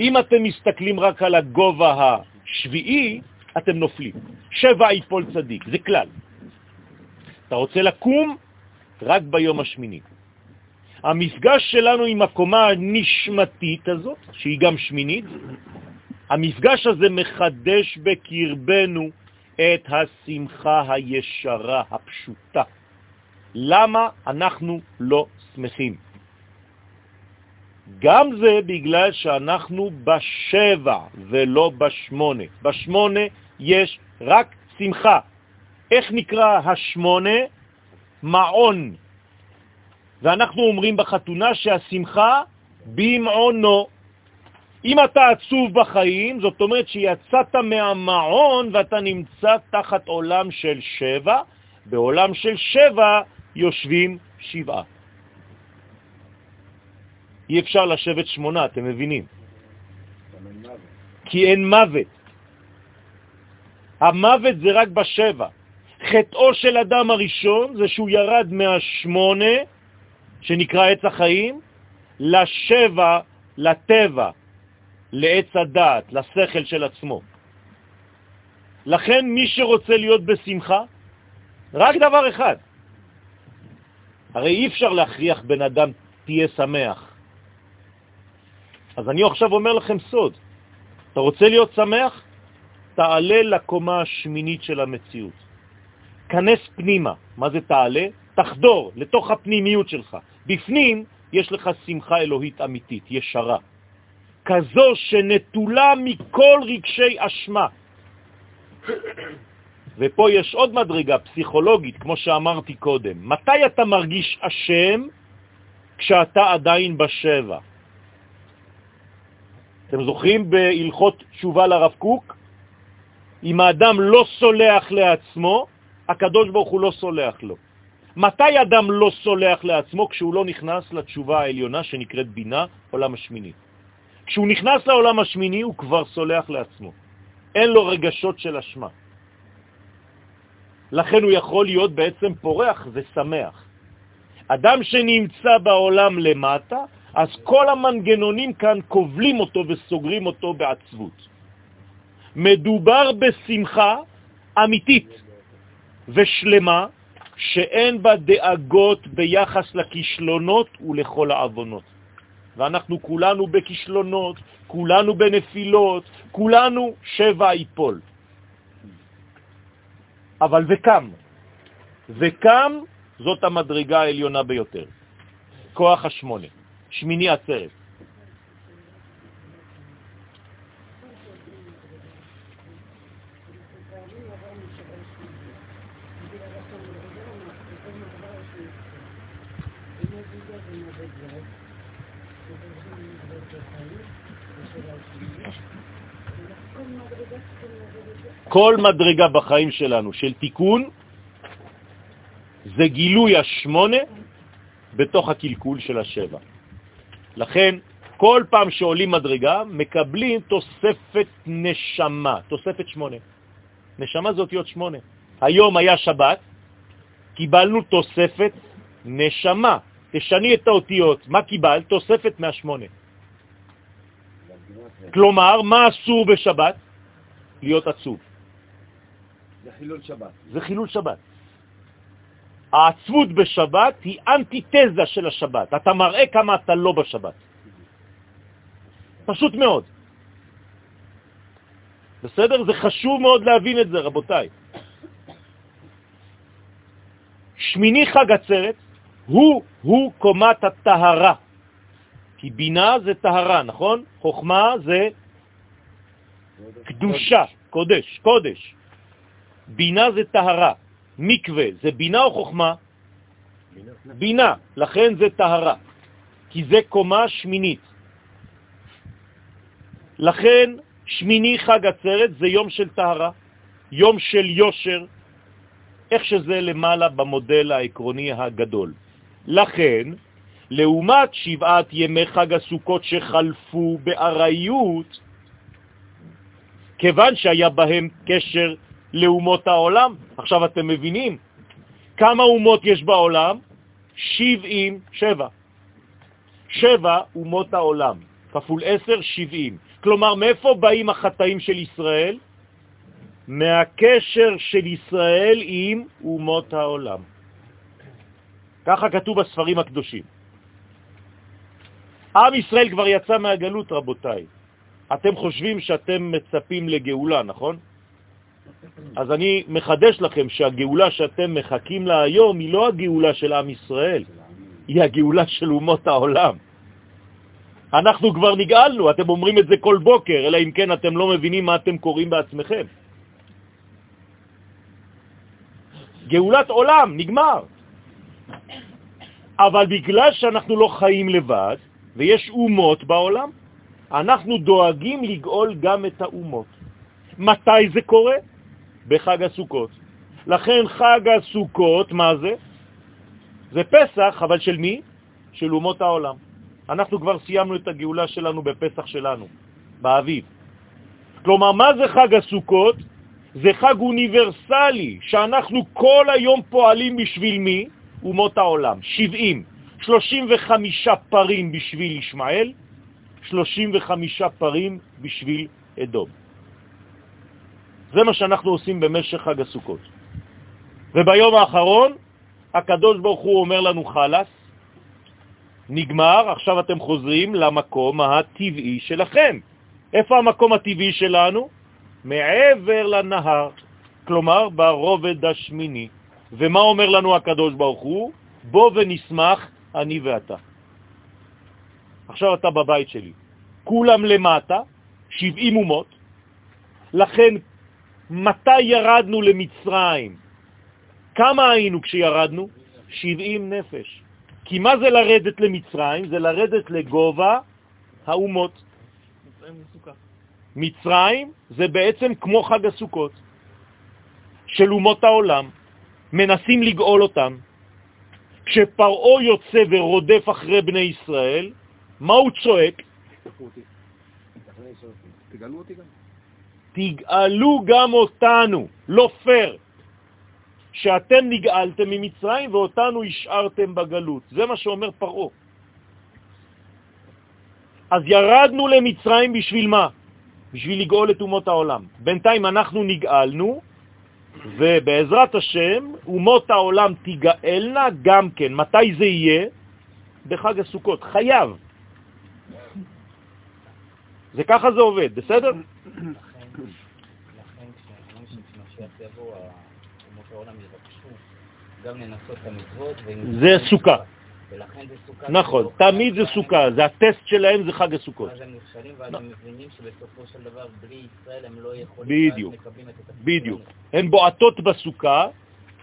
אם אתם מסתכלים רק על הגובה השביעי, אתם נופלים. שבע יפול צדיק, זה כלל. אתה רוצה לקום רק ביום השמיני. המפגש שלנו עם הקומה הנשמתית הזאת, שהיא גם שמינית, המפגש הזה מחדש בקרבנו את השמחה הישרה, הפשוטה. למה אנחנו לא שמחים? גם זה בגלל שאנחנו בשבע ולא בשמונה. בשמונה יש רק שמחה. איך נקרא השמונה? מעון. ואנחנו אומרים בחתונה שהשמחה במעונו. אם אתה עצוב בחיים, זאת אומרת שיצאת מהמעון ואתה נמצא תחת עולם של שבע, בעולם של שבע יושבים שבעה. אי אפשר לשבת שמונה, אתם מבינים? כי אין מוות. המוות זה רק בשבע. חטאו של אדם הראשון זה שהוא ירד מהשמונה, שנקרא עץ החיים, לשבע, לטבע, לעץ הדעת, לשכל של עצמו. לכן מי שרוצה להיות בשמחה, רק דבר אחד. הרי אי אפשר להכריח בן אדם תהיה שמח. אז אני עכשיו אומר לכם סוד. אתה רוצה להיות שמח? תעלה לקומה השמינית של המציאות. כנס פנימה. מה זה תעלה? תחדור לתוך הפנימיות שלך. בפנים יש לך שמחה אלוהית אמיתית, ישרה. כזו שנטולה מכל רגשי אשמה. ופה יש עוד מדרגה פסיכולוגית, כמו שאמרתי קודם. מתי אתה מרגיש אשם? כשאתה עדיין בשבע. אתם זוכרים בהלכות תשובה לרב קוק? אם האדם לא סולח לעצמו, הקדוש ברוך הוא לא סולח לו. מתי אדם לא סולח לעצמו? כשהוא לא נכנס לתשובה העליונה שנקראת בינה, עולם השמיני. כשהוא נכנס לעולם השמיני הוא כבר סולח לעצמו. אין לו רגשות של אשמה. לכן הוא יכול להיות בעצם פורח ושמח. אדם שנמצא בעולם למטה, אז כל המנגנונים כאן קובלים אותו וסוגרים אותו בעצבות. מדובר בשמחה אמיתית ושלמה, שאין בה דאגות ביחס לכישלונות ולכל העוונות. ואנחנו כולנו בכישלונות, כולנו בנפילות, כולנו שבע איפול. אבל וקם. וקם זאת המדרגה העליונה ביותר. כוח השמונה. שמיני עצרת. כל מדרגה בחיים שלנו של תיקון זה גילוי השמונה בתוך הקלקול של השבע. לכן, כל פעם שעולים מדרגה, מקבלים תוספת נשמה, תוספת שמונה. נשמה זה אותיות שמונה. היום היה שבת, קיבלנו תוספת נשמה. תשני את האותיות. מה קיבלת? תוספת מהשמונה. כלומר, מה אסור בשבת? להיות עצוב. זה חילול שבת. זה. העצבות בשבת היא אנטיתזה של השבת. אתה מראה כמה אתה לא בשבת. פשוט מאוד. בסדר? זה חשוב מאוד להבין את זה, רבותיי. שמיני חג עצרת הוא, הוא קומת הטהרה. כי בינה זה טהרה, נכון? חוכמה זה קדושה, קודש, קודש. בינה זה טהרה. מקווה זה בינה או חוכמה? בינה. בינה, לכן זה טהרה. כי זה קומה שמינית. לכן שמיני חג עצרת זה יום של טהרה, יום של יושר, איך שזה למעלה במודל העקרוני הגדול. לכן, לעומת שבעת ימי חג הסוכות שחלפו בארעיות, כיוון שהיה בהם קשר לאומות העולם, עכשיו אתם מבינים כמה אומות יש בעולם? 77. שבע אומות העולם, כפול 10, 70. כלומר, מאיפה באים החטאים של ישראל? מהקשר של ישראל עם אומות העולם. ככה כתוב בספרים הקדושים. עם ישראל כבר יצא מהגלות, רבותיי. אתם חושבים שאתם מצפים לגאולה, נכון? אז אני מחדש לכם שהגאולה שאתם מחכים לה היום היא לא הגאולה של עם ישראל, היא הגאולה של אומות העולם. אנחנו כבר נגאלנו, אתם אומרים את זה כל בוקר, אלא אם כן אתם לא מבינים מה אתם קוראים בעצמכם. גאולת עולם, נגמר. אבל בגלל שאנחנו לא חיים לבד, ויש אומות בעולם, אנחנו דואגים לגאול גם את האומות. מתי זה קורה? בחג הסוכות. לכן חג הסוכות, מה זה? זה פסח, אבל של מי? של אומות העולם. אנחנו כבר סיימנו את הגאולה שלנו בפסח שלנו, באביב. כלומר, מה זה חג הסוכות? זה חג אוניברסלי, שאנחנו כל היום פועלים בשביל מי? אומות העולם. 70. 35 פרים בשביל ישמעאל, 35 פרים בשביל אדום. זה מה שאנחנו עושים במשך חג הסוכות. וביום האחרון הקדוש ברוך הוא אומר לנו חלס, נגמר, עכשיו אתם חוזרים למקום הטבעי שלכם. איפה המקום הטבעי שלנו? מעבר לנהר, כלומר ברובד השמיני. ומה אומר לנו הקדוש ברוך הוא? בוא ונשמח אני ואתה. עכשיו אתה בבית שלי. כולם למטה, 70 אומות, לכן מתי ירדנו למצרים? כמה היינו כשירדנו? 70 נפש. כי מה זה לרדת למצרים? זה לרדת לגובה האומות. מצרים זה בעצם כמו חג הסוכות של אומות העולם. מנסים לגאול אותם. כשפרעו יוצא ורודף אחרי בני ישראל, מה הוא צועק? תגאלו אותי גם. תגאלו גם אותנו, לא פייר. שאתם נגאלתם ממצרים ואותנו השארתם בגלות. זה מה שאומר פרעה. אז ירדנו למצרים בשביל מה? בשביל לגאול את אומות העולם. בינתיים אנחנו נגאלנו, ובעזרת השם, אומות העולם תגאלנה גם כן. מתי זה יהיה? בחג הסוכות. חייב. זה ככה זה עובד, בסדר? לכן כשאומרים שמשיח יבוא, אומות העולם יבקשו גם לנסות את המצוות. זה סוכה. ולכן זה סוכה. נכון, תמיד זה סוכה, זה הטסט שלהם, זה חג הסוכות. אז הם נכשלים ואז הם מבינים שבסופו של דבר בלי ישראל הם לא יכולים, בדיוק, בדיוק. הן בועטות בסוכה,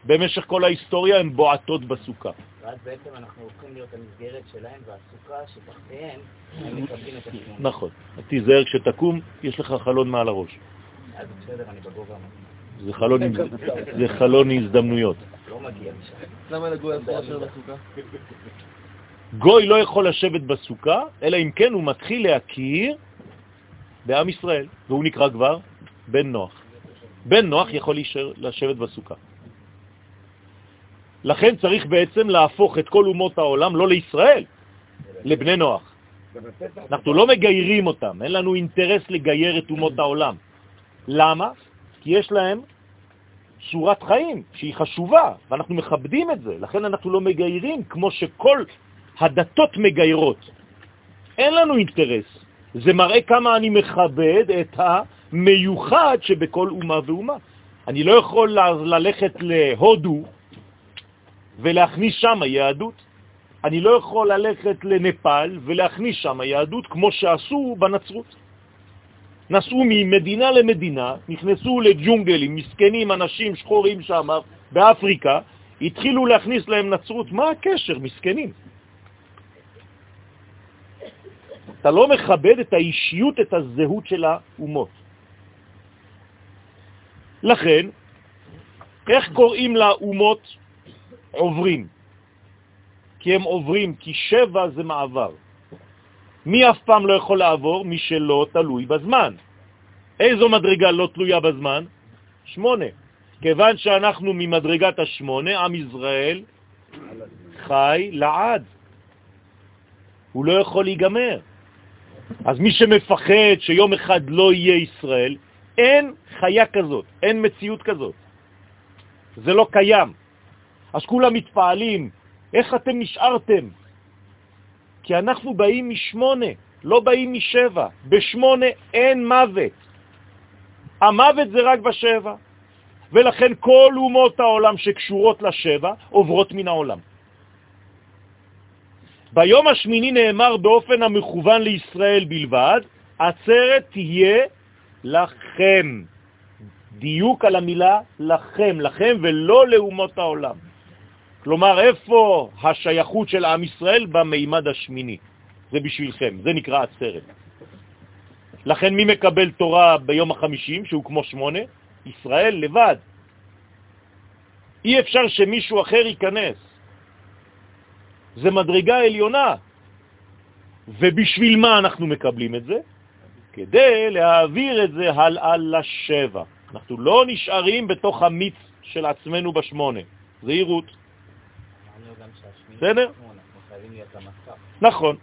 במשך כל ההיסטוריה הן בועטות בסוכה. ואז בעצם אנחנו הופכים להיות המסגרת שלהם, והסוכה שתחתיהם, הם מקבלים את השמונה. נכון. תיזהר כשתקום, יש לך חלון מעל הראש. אז בסדר, אני בגובה. זה חלון, זה חלון הזדמנויות. לא מגיע משם. למה לגוי אסור לשבת בסוכה? גוי לא יכול לשבת בסוכה, אלא אם כן הוא מתחיל להכיר בעם ישראל, והוא נקרא כבר בן נוח. בן נוח יכול לשבת בסוכה. לכן צריך בעצם להפוך את כל אומות העולם, לא לישראל, לבני נוח. אנחנו לא מגיירים אותם, אין לנו אינטרס לגייר את אומות העולם. למה? כי יש להם צורת חיים שהיא חשובה, ואנחנו מכבדים את זה, לכן אנחנו לא מגיירים כמו שכל הדתות מגיירות. אין לנו אינטרס. זה מראה כמה אני מכבד את המיוחד שבכל אומה ואומה. אני לא יכול ללכת להודו ולהכניס שם יהדות. אני לא יכול ללכת לנפאל ולהכניס שם יהדות כמו שעשו בנצרות. נסעו ממדינה למדינה, נכנסו לג'ונגלים, מסכנים, אנשים שחורים שם באפריקה, התחילו להכניס להם נצרות. מה הקשר? מסכנים. אתה לא מכבד את האישיות, את הזהות של האומות. לכן, איך קוראים לאומות עוברים? כי הם עוברים, כי שבע זה מעבר. מי אף פעם לא יכול לעבור? מי שלא תלוי בזמן. איזו מדרגה לא תלויה בזמן? שמונה. כיוון שאנחנו ממדרגת השמונה, עם ישראל חי לעד. הוא לא יכול להיגמר. אז מי שמפחד שיום אחד לא יהיה ישראל, אין חיה כזאת, אין מציאות כזאת. זה לא קיים. אז כולם מתפעלים, איך אתם נשארתם? כי אנחנו באים משמונה, לא באים משבע. בשמונה אין מוות. המוות זה רק בשבע. ולכן כל אומות העולם שקשורות לשבע עוברות מן העולם. ביום השמיני נאמר באופן המכוון לישראל בלבד, עצרת תהיה לכם. דיוק על המילה לכם, לכם ולא לאומות העולם. כלומר, איפה השייכות של עם ישראל? במימד השמיני. זה בשבילכם, זה נקרא עצרת. לכן מי מקבל תורה ביום החמישים, שהוא כמו שמונה? ישראל לבד. אי אפשר שמישהו אחר ייכנס. זה מדרגה עליונה. ובשביל מה אנחנו מקבלים את זה? כדי להעביר את זה הלאה לשבע. אנחנו לא נשארים בתוך המיץ של עצמנו בשמונה. זהירות. בסדר? נכון.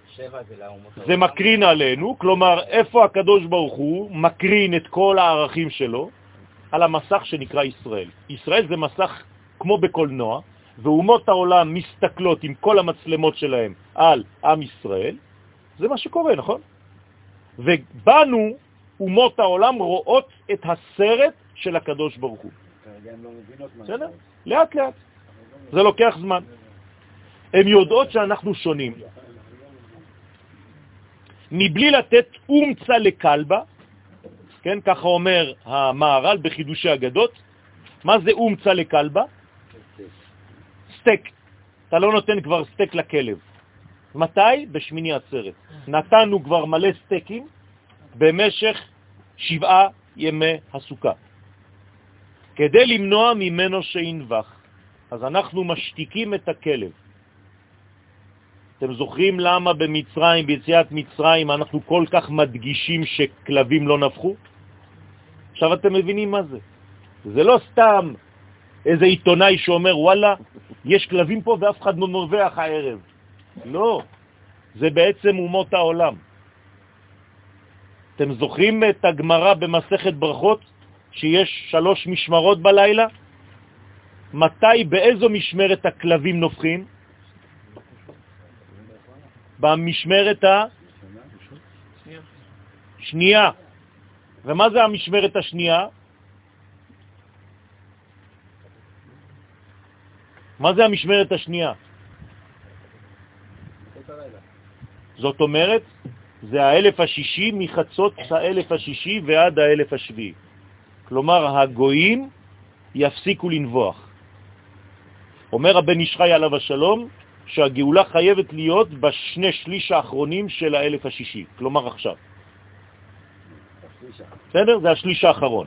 זה מקרין עלינו, כלומר, איפה הקדוש ברוך הוא מקרין את כל הערכים שלו? על המסך שנקרא ישראל. ישראל זה מסך כמו בקולנוע, ואומות העולם מסתכלות עם כל המצלמות שלהם על עם ישראל, זה מה שקורה, נכון? ובנו אומות העולם רואות את הסרט של הקדוש ברוך הוא. בסדר? לאט לאט. זה לוקח זמן. הן יודעות שאנחנו שונים. מבלי לתת אומצה לקלבה, כן, ככה אומר המערל בחידושי אגדות, מה זה אומצה לקלבה? סטייק. אתה לא נותן כבר סטייק לכלב. מתי? בשמיני עצרת. נתנו כבר מלא סטייקים במשך שבעה ימי הסוכה, כדי למנוע ממנו שינבח. אז אנחנו משתיקים את הכלב. אתם זוכרים למה במצרים, ביציאת מצרים, אנחנו כל כך מדגישים שכלבים לא נפחו? עכשיו אתם מבינים מה זה. זה לא סתם איזה עיתונאי שאומר, וואלה, יש כלבים פה ואף אחד לא נובח הערב. לא, זה בעצם אומות העולם. אתם זוכרים את הגמרה במסכת ברכות, שיש שלוש משמרות בלילה? מתי, באיזו משמרת הכלבים נופחים? במשמרת השנייה. ומה זה המשמרת השנייה? מה זה המשמרת השנייה? זאת אומרת, זה האלף השישי מחצות האלף השישי ועד האלף השביעי. כלומר, הגויים יפסיקו לנבוח. אומר הבן ישחי עליו השלום, שהגאולה חייבת להיות בשני שליש האחרונים של האלף השישי, כלומר עכשיו. בסדר? זה השליש האחרון.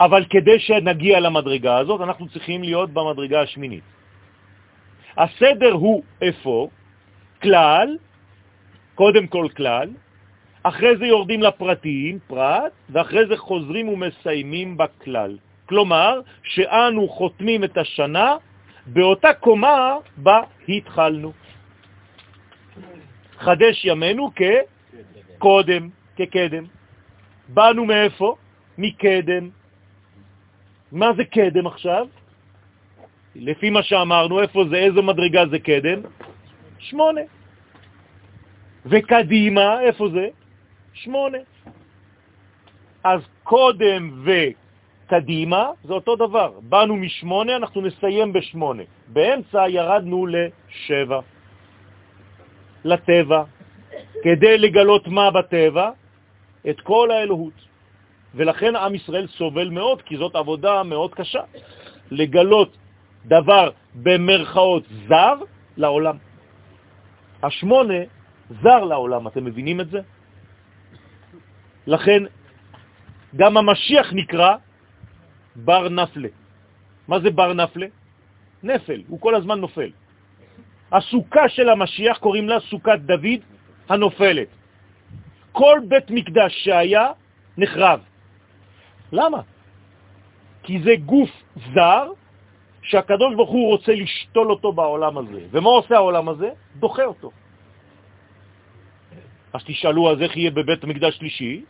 אבל כדי שנגיע למדרגה הזאת, אנחנו צריכים להיות במדרגה השמינית. הסדר הוא איפה? כלל, קודם כל כלל, אחרי זה יורדים לפרטיים, פרט, ואחרי זה חוזרים ומסיימים בכלל. כלומר, שאנו חותמים את השנה באותה קומה בה התחלנו. חדש ימינו כקודם, כקדם. באנו מאיפה? מקדם. מה זה קדם עכשיו? לפי מה שאמרנו, איפה זה, איזו מדרגה זה קדם? שמונה. וקדימה, איפה זה? שמונה. אז קודם וקדימה זה אותו דבר. באנו משמונה, אנחנו נסיים בשמונה. באמצע ירדנו לשבע, לטבע, כדי לגלות מה בטבע? את כל האלוהות. ולכן עם ישראל סובל מאוד, כי זאת עבודה מאוד קשה, לגלות דבר במרכאות זר לעולם. השמונה זר לעולם, אתם מבינים את זה? לכן גם המשיח נקרא בר נפלה. מה זה בר נפלה? נפל, הוא כל הזמן נופל. הסוכה של המשיח קוראים לה סוכת דוד הנופלת. כל בית מקדש שהיה נחרב. למה? כי זה גוף זר שהקדוש ברוך הוא רוצה לשתול אותו בעולם הזה. ומה עושה העולם הזה? דוחה אותו. אז תשאלו, אז איך יהיה בבית המקדש שלישי?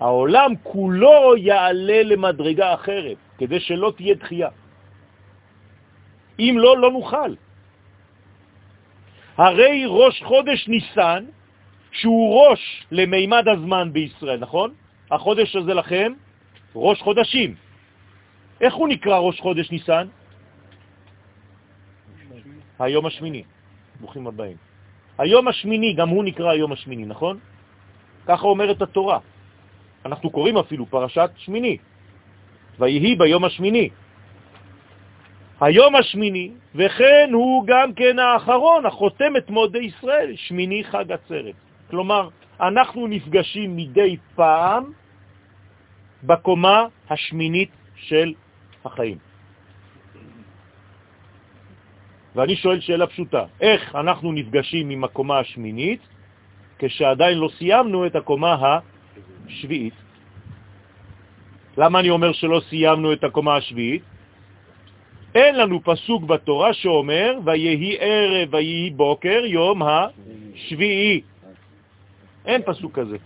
העולם כולו יעלה למדרגה אחרת, כדי שלא תהיה דחייה. אם לא, לא נוכל. הרי ראש חודש ניסן, שהוא ראש למימד הזמן בישראל, נכון? החודש הזה לכם ראש חודשים. איך הוא נקרא ראש חודש ניסן? היום השמיני. ברוכים הבאים. היום השמיני, גם הוא נקרא היום השמיני, נכון? ככה אומרת התורה. אנחנו קוראים אפילו פרשת שמיני. ויהי ביום השמיני. היום השמיני, וכן הוא גם כן האחרון, החותם את מועדי ישראל, שמיני חג עצרת. כלומר, אנחנו נפגשים מדי פעם בקומה השמינית של החיים. ואני שואל שאלה פשוטה, איך אנחנו נפגשים עם הקומה השמינית כשעדיין לא סיימנו את הקומה השביעית? למה אני אומר שלא סיימנו את הקומה השביעית? אין לנו פסוק בתורה שאומר, ויהי ערב ויהי בוקר יום השביעי. אין פסוק כזה.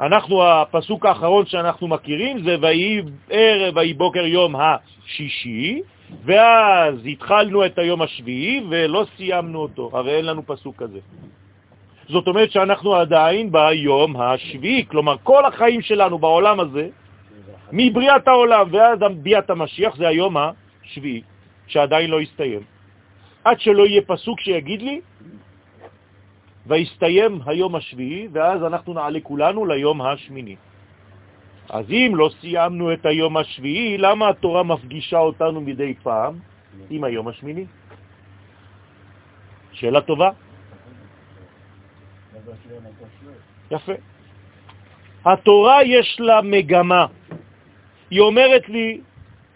אנחנו, הפסוק האחרון שאנחנו מכירים זה ויהי ערב ויהי בוקר יום השישי, ואז התחלנו את היום השביעי ולא סיימנו אותו, הרי אין לנו פסוק כזה. זאת אומרת שאנחנו עדיין ביום השביעי, כלומר כל החיים שלנו בעולם הזה, מבריאת העולם ועד ביאת המשיח זה היום השביעי, שעדיין לא הסתיים. עד שלא יהיה פסוק שיגיד לי ויסתיים היום השביעי, ואז אנחנו נעלה כולנו ליום השמיני. אז אם לא סיימנו את היום השביעי, למה התורה מפגישה אותנו מדי פעם עם היום השמיני? שאלה טובה. יפה. התורה יש לה מגמה. היא אומרת לי,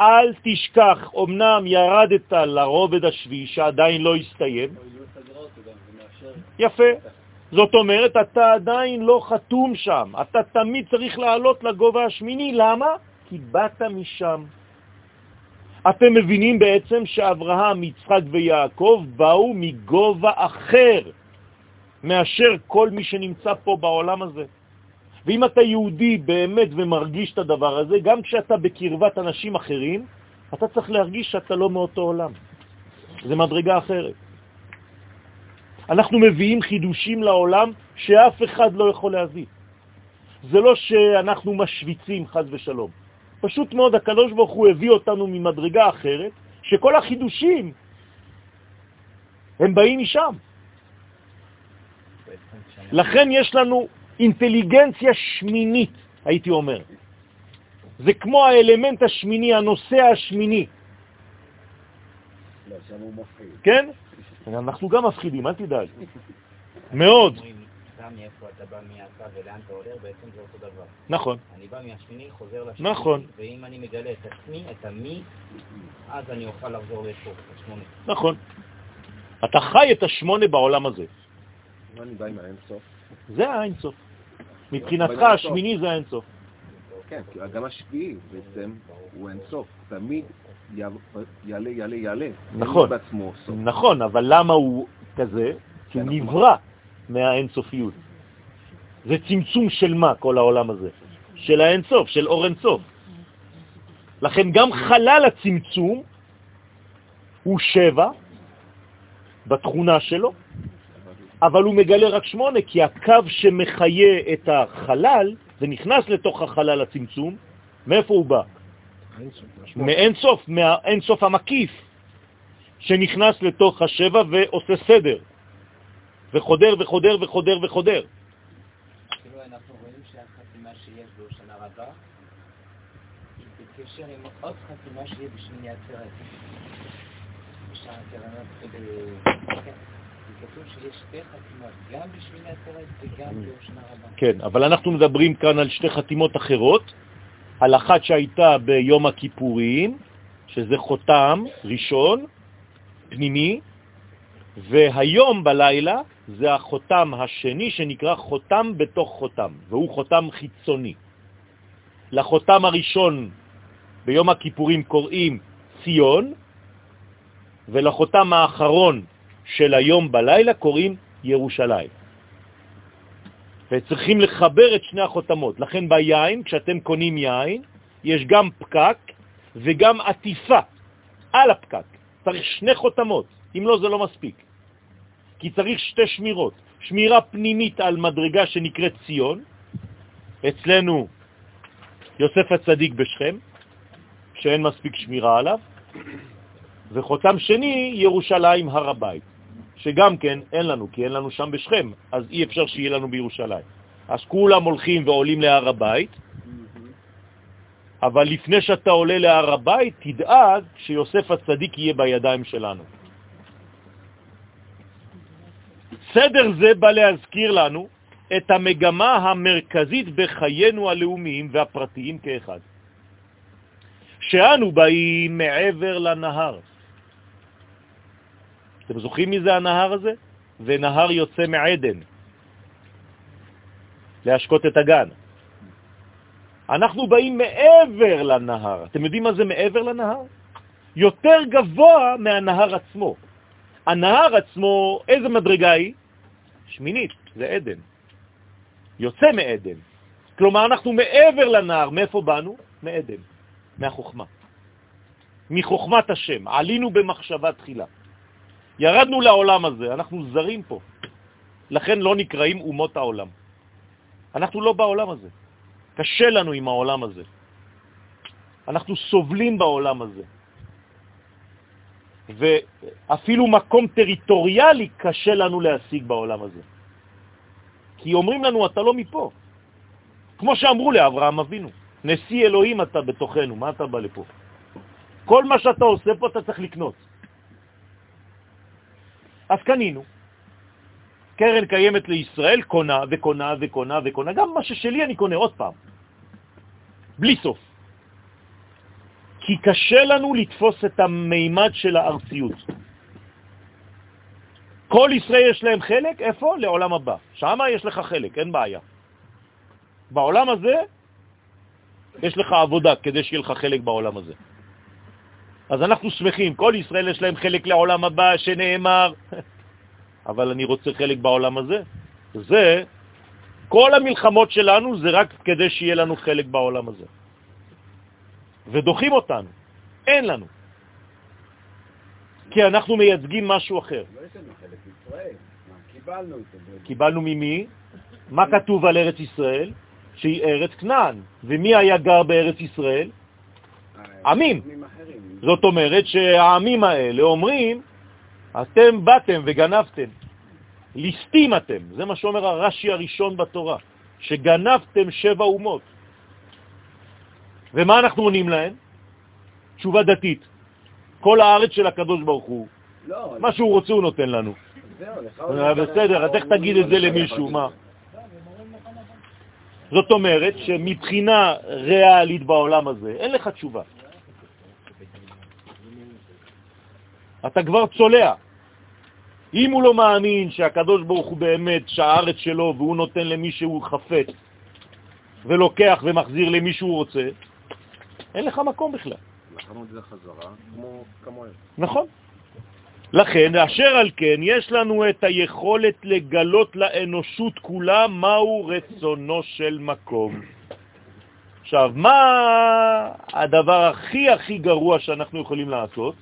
אל תשכח, אמנם ירדת לרובד השביעי שעדיין לא הסתיים, יפה. זאת אומרת, אתה עדיין לא חתום שם. אתה תמיד צריך לעלות לגובה השמיני. למה? כי באת משם. אתם מבינים בעצם שאברהם, יצחק ויעקב באו מגובה אחר מאשר כל מי שנמצא פה בעולם הזה. ואם אתה יהודי באמת ומרגיש את הדבר הזה, גם כשאתה בקרבת אנשים אחרים, אתה צריך להרגיש שאתה לא מאותו עולם. זה מדרגה אחרת. אנחנו מביאים חידושים לעולם שאף אחד לא יכול להביא. זה לא שאנחנו משוויצים חז ושלום. פשוט מאוד הקדוש ברוך הוא הביא אותנו ממדרגה אחרת, שכל החידושים הם באים משם. לכן יש לנו אינטליגנציה שמינית, הייתי אומר. זה כמו האלמנט השמיני, הנושא השמיני. לא, שם הוא מפחיד. כן? אנחנו גם מפחידים, אל תדאג. מאוד. נכון, אני בא מהשמיני, חוזר לשמיני. נכון. ואם אני מגלה את עצמי, את המי, אז אני אוכל לחזור לשמונה. נכון. אתה חי את השמונה בעולם הזה. אני בא עם האינסוף? זה האינסוף. מבחינתך. השמיני זה האינסוף. כן, כי גם השביעי בעצם הוא אינסוף. תמיד יעלה, יעלה, יעלה. נכון. נכון, אבל למה הוא כזה? כי הוא אנחנו- נברא מהאינסופיות. זה צמצום של מה, כל העולם הזה? של האינסוף, של אור אינסוף. לכן גם חלל הצמצום הוא שבע בתכונה שלו, אבל הוא מגלה רק שמונה, כי הקו שמחיה את החלל, זה נכנס לתוך החלל הצמצום, מאיפה הוא בא? מאינסוף, מהאינסוף המקיף, שנכנס לתוך השבע ועושה סדר, וחודר וחודר וחודר וחודר. כאילו אנחנו רואים שהחתימה שיש בהושענא רבה היא בקשר עם עוד חתימה שיהיה בשמיני עצרת. כתוב שתי חתימות, גם וגם רבה. כן, אבל אנחנו מדברים כאן על שתי חתימות אחרות, על אחת שהייתה ביום הכיפורים, שזה חותם ראשון, פנימי, והיום בלילה זה החותם השני שנקרא חותם בתוך חותם, והוא חותם חיצוני. לחותם הראשון ביום הכיפורים קוראים ציון, ולחותם האחרון של היום בלילה קוראים ירושלים. וצריכים לחבר את שני החותמות. לכן ביין, כשאתם קונים יין, יש גם פקק וגם עטיפה על הפקק. צריך שני חותמות, אם לא זה לא מספיק. כי צריך שתי שמירות. שמירה פנימית על מדרגה שנקראת ציון, אצלנו יוסף הצדיק בשכם, שאין מספיק שמירה עליו, וחותם שני, ירושלים הר הבית. שגם כן אין לנו, כי אין לנו שם בשכם, אז אי אפשר שיהיה לנו בירושלים. אז כולם הולכים ועולים להר הבית, אבל לפני שאתה עולה להר הבית, תדאג שיוסף הצדיק יהיה בידיים שלנו. סדר זה בא להזכיר לנו את המגמה המרכזית בחיינו הלאומיים והפרטיים כאחד. שאנו באים מעבר לנהר. אתם זוכרים מי זה הנהר הזה? ונהר יוצא מעדן, להשקות את הגן. אנחנו באים מעבר לנהר. אתם יודעים מה זה מעבר לנהר? יותר גבוה מהנהר עצמו. הנהר עצמו, איזה מדרגה היא? שמינית, זה עדן. יוצא מעדן. כלומר, אנחנו מעבר לנהר. מאיפה באנו? מעדן, מהחוכמה. מחוכמת השם. עלינו במחשבה תחילה. ירדנו לעולם הזה, אנחנו זרים פה. לכן לא נקראים אומות העולם. אנחנו לא בעולם הזה. קשה לנו עם העולם הזה. אנחנו סובלים בעולם הזה. ואפילו מקום טריטוריאלי קשה לנו להשיג בעולם הזה. כי אומרים לנו, אתה לא מפה. כמו שאמרו לאברהם אבינו, נשיא אלוהים אתה בתוכנו, מה אתה בא לפה? כל מה שאתה עושה פה אתה צריך לקנות. אז קנינו. קרן קיימת לישראל קונה וקונה וקונה וקונה, גם מה ששלי אני קונה עוד פעם, בלי סוף. כי קשה לנו לתפוס את המימד של הארציות. כל ישראל יש להם חלק, איפה? לעולם הבא. שם יש לך חלק, אין בעיה. בעולם הזה יש לך עבודה כדי שיהיה לך חלק בעולם הזה. אז אנחנו שמחים, כל ישראל יש להם חלק לעולם הבא שנאמר, אבל אני רוצה חלק בעולם הזה. זה, כל המלחמות שלנו זה רק כדי שיהיה לנו חלק בעולם הזה. ודוחים אותנו, אין לנו. כי אנחנו מייצגים משהו אחר. לא יש לנו חלק ישראל. מה, קיבלנו. קיבלנו ממי? מה כתוב על ארץ ישראל? שהיא ארץ כנען. ומי היה גר בארץ ישראל? עמים. זאת אומרת שהעמים האלה אומרים, אתם באתם וגנבתם, ליסטים אתם, זה מה שאומר הרש"י הראשון בתורה, שגנבתם שבע אומות. ומה אנחנו עונים להם? תשובה דתית. כל הארץ של הקדוש ברוך הוא. לא, מה שהוא רוצה הוא נותן לנו. אה, בסדר, אז איך תגיד את זה למישהו? מה? זאת אומרת שמבחינה ריאלית בעולם הזה אין לך תשובה. אתה כבר צולע. אם הוא לא מאמין שהקדוש ברוך הוא באמת, שהארץ שלו, והוא נותן למי שהוא חפץ, ולוקח ומחזיר למי שהוא רוצה, אין לך מקום בכלל. לקחנו את זה חזרה, כמו כמוהם. נכון. לכן, אשר על כן, יש לנו את היכולת לגלות לאנושות כולה מהו רצונו של מקום. עכשיו, מה הדבר הכי הכי גרוע שאנחנו יכולים לעשות?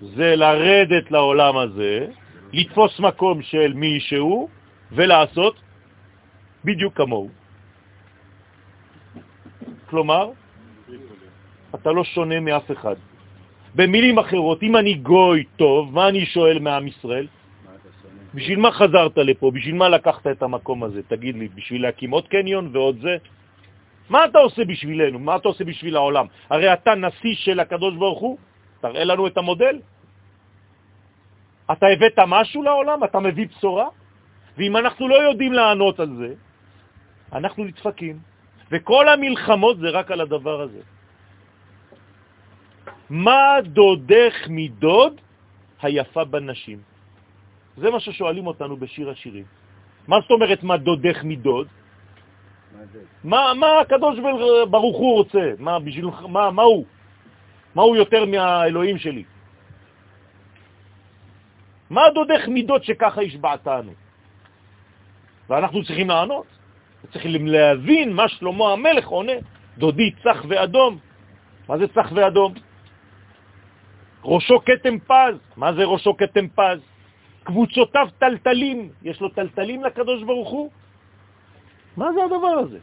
זה לרדת לעולם הזה, לתפוס מקום של מישהו ולעשות בדיוק כמוהו. כלומר, אתה לא שונה מאף אחד. במילים אחרות, אם אני גוי טוב, מה אני שואל מעם ישראל? בשביל מה חזרת לפה? בשביל מה לקחת את המקום הזה? תגיד לי, בשביל להקים עוד קניון ועוד זה? מה אתה עושה בשבילנו? מה אתה עושה בשביל העולם? הרי אתה נשיא של הקדוש ברוך הוא, תראה לנו את המודל. אתה הבאת משהו לעולם? אתה מביא בשורה? ואם אנחנו לא יודעים לענות על זה, אנחנו נדפקים. וכל המלחמות זה רק על הדבר הזה. מה דודך מדוד היפה בנשים? זה מה ששואלים אותנו בשיר השירים. מה זאת אומרת מה דודך מדוד? מה, מה הקדוש ברוך הוא רוצה? מה, בשביל, מה, מה הוא? מה הוא יותר מהאלוהים שלי? מה דודך מידות שככה השבעתנו? ואנחנו צריכים לענות. צריכים להבין מה שלמה המלך עונה. דודי צח ואדום. מה זה צח ואדום? ראשו כתם פז. מה זה ראשו כתם פז? קבוצותיו טלטלים. יש לו טלטלים לקדוש ברוך הוא? מה זה הדבר הזה?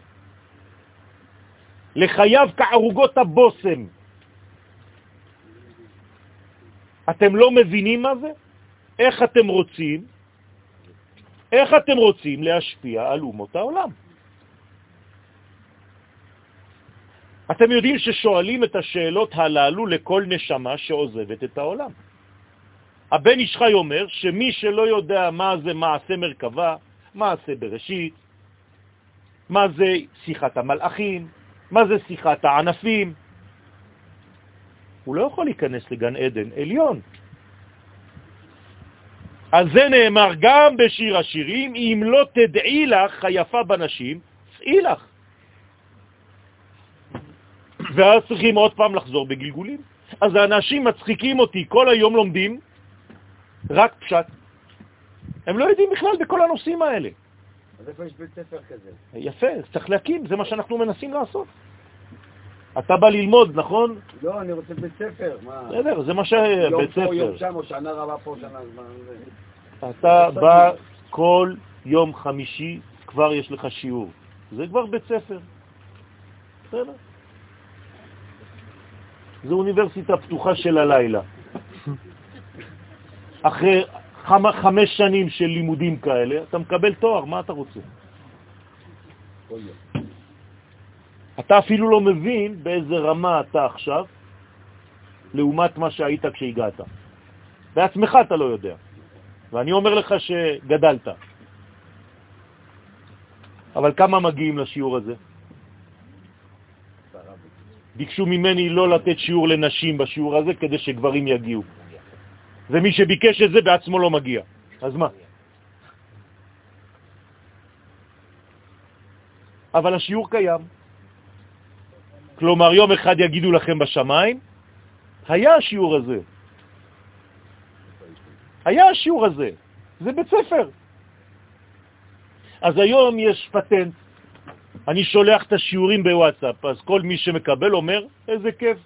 לחייו כערוגות הבוסם. אתם לא מבינים מה זה? איך אתם רוצים, איך אתם רוצים להשפיע על אומות העולם? אתם יודעים ששואלים את השאלות הללו לכל נשמה שעוזבת את העולם. הבן איש חי אומר שמי שלא יודע מה זה מעשה מרכבה, מעשה בראשית, מה זה שיחת המלאכים, מה זה שיחת הענפים, הוא לא יכול להיכנס לגן עדן עליון. על זה נאמר גם בשיר השירים, אם לא תדעי לך היפה בנשים, צאי לך. ואז צריכים עוד פעם לחזור בגלגולים. אז האנשים מצחיקים אותי, כל היום לומדים רק פשט. הם לא יודעים בכלל בכל הנושאים האלה. אז איפה יש בית ספר כזה? יפה, צריך להקים, זה מה שאנחנו מנסים לעשות. אתה בא ללמוד, נכון? לא, אני רוצה בית ספר. מה? בסדר, זה מה שבית יום ספר. פה, יום שם, או שנה רבה פה, שנה... זמן. אתה בא כל יום חמישי, כבר יש לך שיעור. זה כבר בית ספר. בסדר. זו אוניברסיטה פתוחה של הלילה. אחרי חמ, חמש שנים של לימודים כאלה, אתה מקבל תואר, מה אתה רוצה? אתה אפילו לא מבין באיזה רמה אתה עכשיו, לעומת מה שהיית כשהגעת. בעצמך אתה לא יודע. ואני אומר לך שגדלת. אבל כמה מגיעים לשיעור הזה? ביקשו ממני לא לתת שיעור לנשים בשיעור הזה כדי שגברים יגיעו. ומי שביקש את זה בעצמו לא מגיע. אז מה? אבל השיעור קיים. כלומר, יום אחד יגידו לכם בשמיים, היה השיעור הזה. היה השיעור הזה. זה בית ספר. אז היום יש פטנט. אני שולח את השיעורים בוואטסאפ, אז כל מי שמקבל אומר, איזה כיף.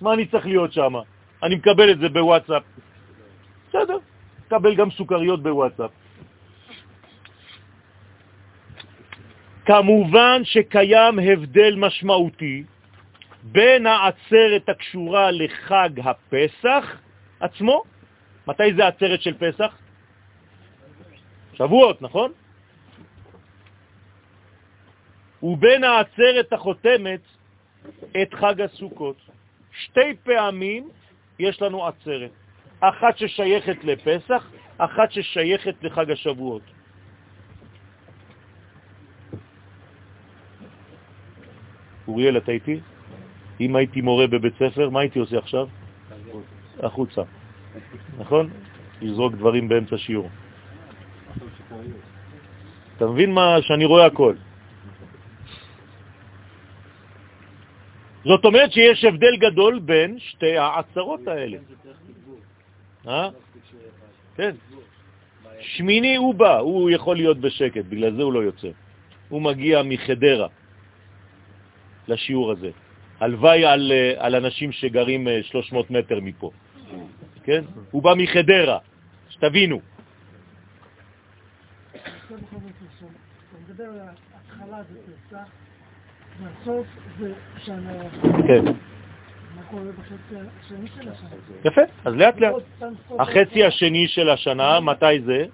מה אני צריך להיות שם? אני מקבל את זה בוואטסאפ. בסדר, קבל גם סוכריות בוואטסאפ. כמובן שקיים הבדל משמעותי בין העצרת הקשורה לחג הפסח עצמו, מתי זה העצרת של פסח? שבועות, נכון? ובין העצרת החותמת את חג הסוכות. שתי פעמים יש לנו עצרת, אחת ששייכת לפסח, אחת ששייכת לחג השבועות. אוריאל, אתה איתי? אם הייתי מורה בבית ספר, מה הייתי עושה עכשיו? החוצה. נכון? לזרוק דברים באמצע שיעור. אתה מבין מה שאני רואה הכל? זאת אומרת שיש הבדל גדול בין שתי העצרות האלה. אה? כן. שמיני הוא בא, הוא יכול להיות בשקט, בגלל זה הוא לא יוצא. הוא מגיע מחדרה לשיעור הזה. הלוואי על, אה, על אנשים שגרים 300 אה, מטר מפה. כן? הוא בא מחדרה, שתבינו. כן. יפה, אז לאט לאט. החצי השני של השנה, מתי זה?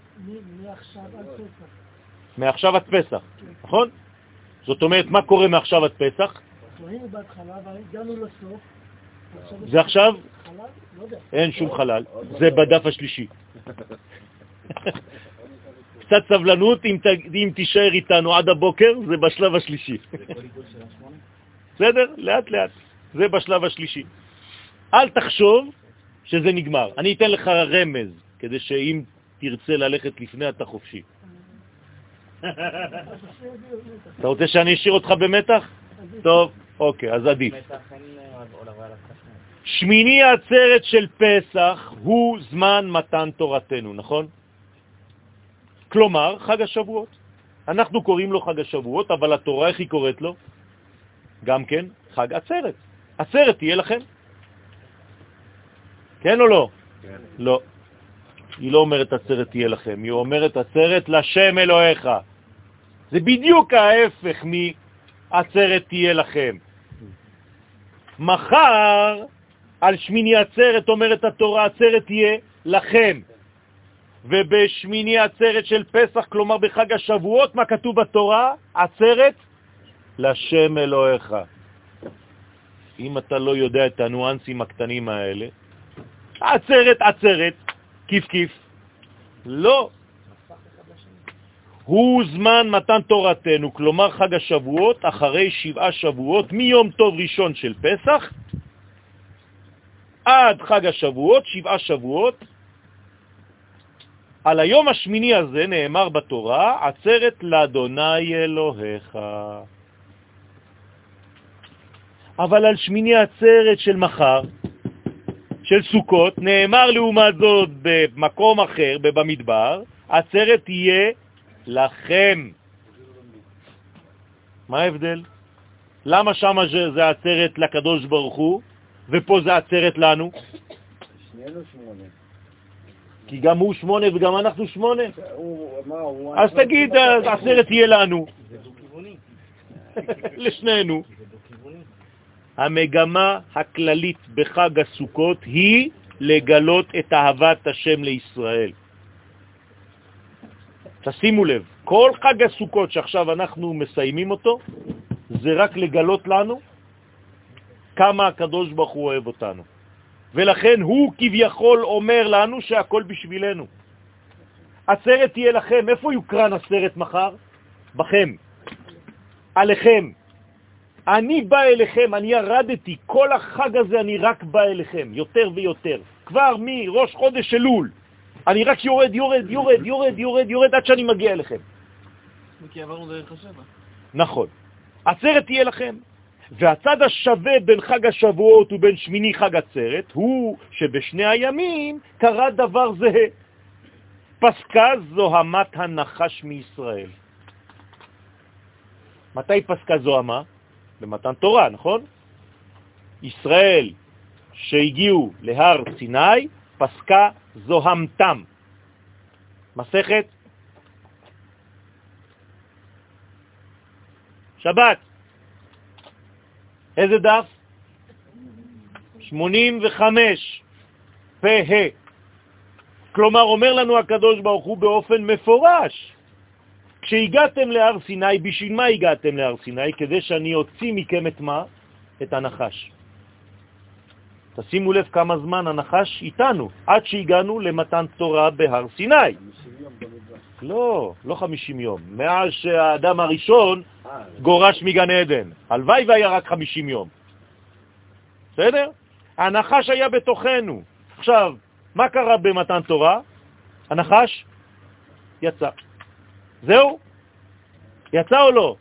מעכשיו עד פסח, נכון? זאת אומרת, מה קורה מעכשיו עד פסח? זה עכשיו? אין שום חלל, זה בדף השלישי. קצת סבלנות, אם, אם תישאר איתנו עד הבוקר, זה בשלב השלישי. בסדר? לאט לאט. זה בשלב השלישי. אל תחשוב שזה נגמר. אני אתן לך רמז, כדי שאם תרצה ללכת לפני, אתה חופשי. אתה רוצה שאני אשאיר אותך במתח? טוב, אוקיי, אז עדיף. שמיני העצרת של פסח הוא זמן מתן תורתנו, נכון? כלומר, חג השבועות. אנחנו קוראים לו חג השבועות, אבל התורה, איך היא קוראת לו? גם כן חג עצרת. עצרת תהיה לכם. כן או לא? כן. לא. היא לא אומרת עצרת תהיה לכם, היא אומרת עצרת לשם אלוהיך. זה בדיוק ההפך מעצרת תהיה לכם. מחר, על שמיני עצרת אומרת התורה, עצרת תהיה לכם. ובשמיני עצרת של פסח, כלומר בחג השבועות, מה כתוב בתורה? עצרת לשם אלוהיך. אם אתה לא יודע את הניואנסים הקטנים האלה, עצרת, עצרת, כיף כיף. לא. הוא זמן מתן תורתנו, כלומר חג השבועות, אחרי שבעה שבועות, מיום טוב ראשון של פסח עד חג השבועות, שבעה שבועות, על היום השמיני הזה נאמר בתורה, עצרת לאדוני אלוהיך. אבל על שמיני עצרת של מחר, של סוכות, נאמר לעומת זאת במקום אחר, במדבר, עצרת תהיה לכם. מה ההבדל? למה שם זה עצרת לקדוש ברוך הוא, ופה זה עצרת לנו? שנינו שמונה. כי גם הוא שמונה וגם אנחנו שמונה. אז תגיד, העשרת תהיה לנו. לשנינו. המגמה הכללית בחג הסוכות היא לגלות את אהבת השם לישראל. תשימו לב, כל חג הסוכות שעכשיו אנחנו מסיימים אותו, זה רק לגלות לנו כמה הקדוש ברוך הוא אוהב אותנו. ולכן הוא כביכול אומר לנו שהכל בשבילנו. הסרט תהיה לכם, איפה יוקרן הסרט מחר? בכם, עליכם. אני בא אליכם, אני ירדתי, כל החג הזה אני רק בא אליכם, יותר ויותר. כבר מראש חודש אלול, אני רק יורד, יורד, יורד, יורד, יורד, יורד, עד שאני מגיע אליכם. כי עברנו דרך השבע. נכון. הסרט תהיה לכם. והצד השווה בין חג השבועות ובין שמיני חג עצרת הוא שבשני הימים קרה דבר זהה. פסקה זוהמת הנחש מישראל. מתי פסקה זוהמה? במתן תורה, נכון? ישראל שהגיעו להר סיני, פסקה זוהמתם. מסכת שבת. איזה דף? 85, פ"ה. כלומר, אומר לנו הקדוש ברוך הוא באופן מפורש, כשהגעתם להר סיני, בשביל מה הגעתם להר סיני? כדי שאני אוציא מכם את מה? את הנחש. תשימו לב כמה זמן הנחש איתנו, עד שהגענו למתן תורה בהר סיני. לא, לא 50 יום. מאז שהאדם הראשון גורש מגן עדן. הלוואי והיה רק 50 יום. בסדר? הנחש היה בתוכנו. עכשיו, מה קרה במתן תורה? הנחש יצא. זהו? יצא או לא?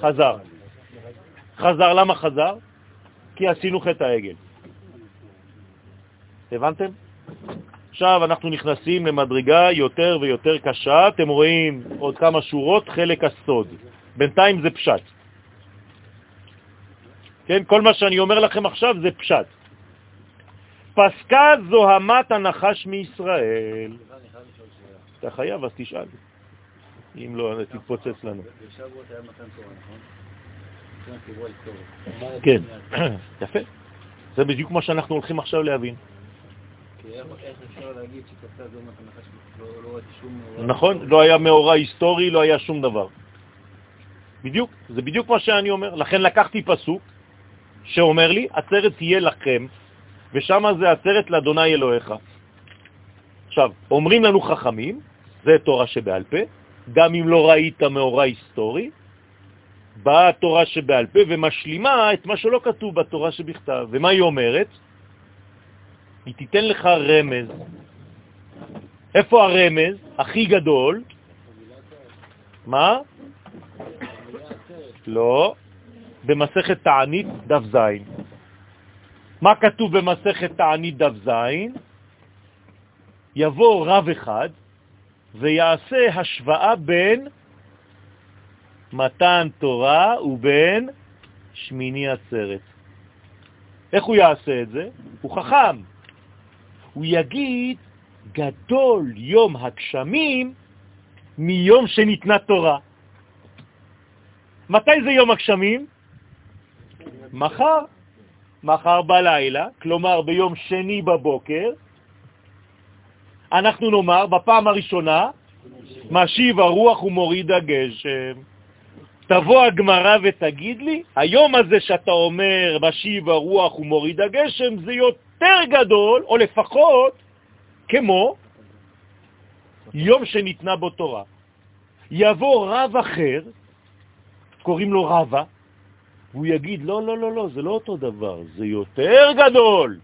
חזר. חזר, למה חזר? כי עשינו חטא העגל. הבנתם? עכשיו אנחנו נכנסים למדרגה יותר ויותר קשה, אתם רואים עוד כמה שורות, חלק הסוד. בינתיים זה פשט. כן, כל מה שאני אומר לכם עכשיו זה פשט. פסקה זוהמת הנחש מישראל. אתה חייב, אז תשאל. אם לא, תתפוצץ לנו. כן, יפה. זה בדיוק מה שאנחנו הולכים עכשיו להבין. נכון, לא היה מאורע היסטורי, לא היה שום דבר. בדיוק, זה בדיוק מה שאני אומר. לכן לקחתי פסוק שאומר לי, עצרת תהיה לכם, ושם זה עצרת לאדוני אלוהיך. עכשיו, אומרים לנו חכמים, זה תורה שבעל פה, גם אם לא ראית מאורע היסטורי, באה התורה שבעל פה ומשלימה את מה שלא כתוב בתורה שבכתב. ומה היא אומרת? היא תיתן לך רמז. איפה הרמז הכי גדול? מה? לא, במסכת תענית דף זין. מה כתוב במסכת תענית דף זין? יבוא רב אחד ויעשה השוואה בין מתן תורה ובין שמיני עצרת. איך הוא יעשה את זה? הוא חכם. הוא יגיד, גדול יום הגשמים מיום שניתנה תורה. מתי זה יום הגשמים? מחר. מחר בלילה, כלומר ביום שני בבוקר, אנחנו נאמר בפעם הראשונה, משיב הרוח ומוריד הגשם. תבוא הגמרא ותגיד לי, היום הזה שאתה אומר משיב הרוח ומוריד הגשם זה יותר גדול, או לפחות כמו יום שניתנה בו תורה. יבוא רב אחר, קוראים לו רבה, והוא יגיד, לא, לא, לא, לא, זה לא אותו דבר, זה יותר גדול.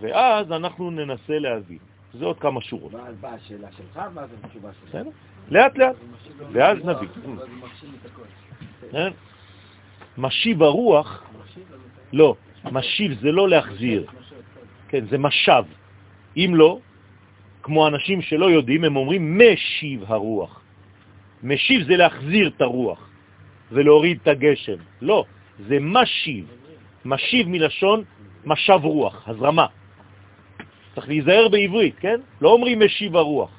ואז אנחנו ננסה להבין. זה עוד כמה שורות. ואז באה השאלה שלך, ואז התשובה שלך. בסדר? לאט לאט, ואז נביא. משיב הרוח, לא, משיב זה לא להחזיר, כן, זה משב. אם לא, כמו אנשים שלא יודעים, הם אומרים משיב הרוח. משיב זה להחזיר את הרוח ולהוריד את הגשם. לא, זה משיב. משיב מלשון משב רוח, הזרמה. צריך להיזהר בעברית, כן? לא אומרים משיב הרוח,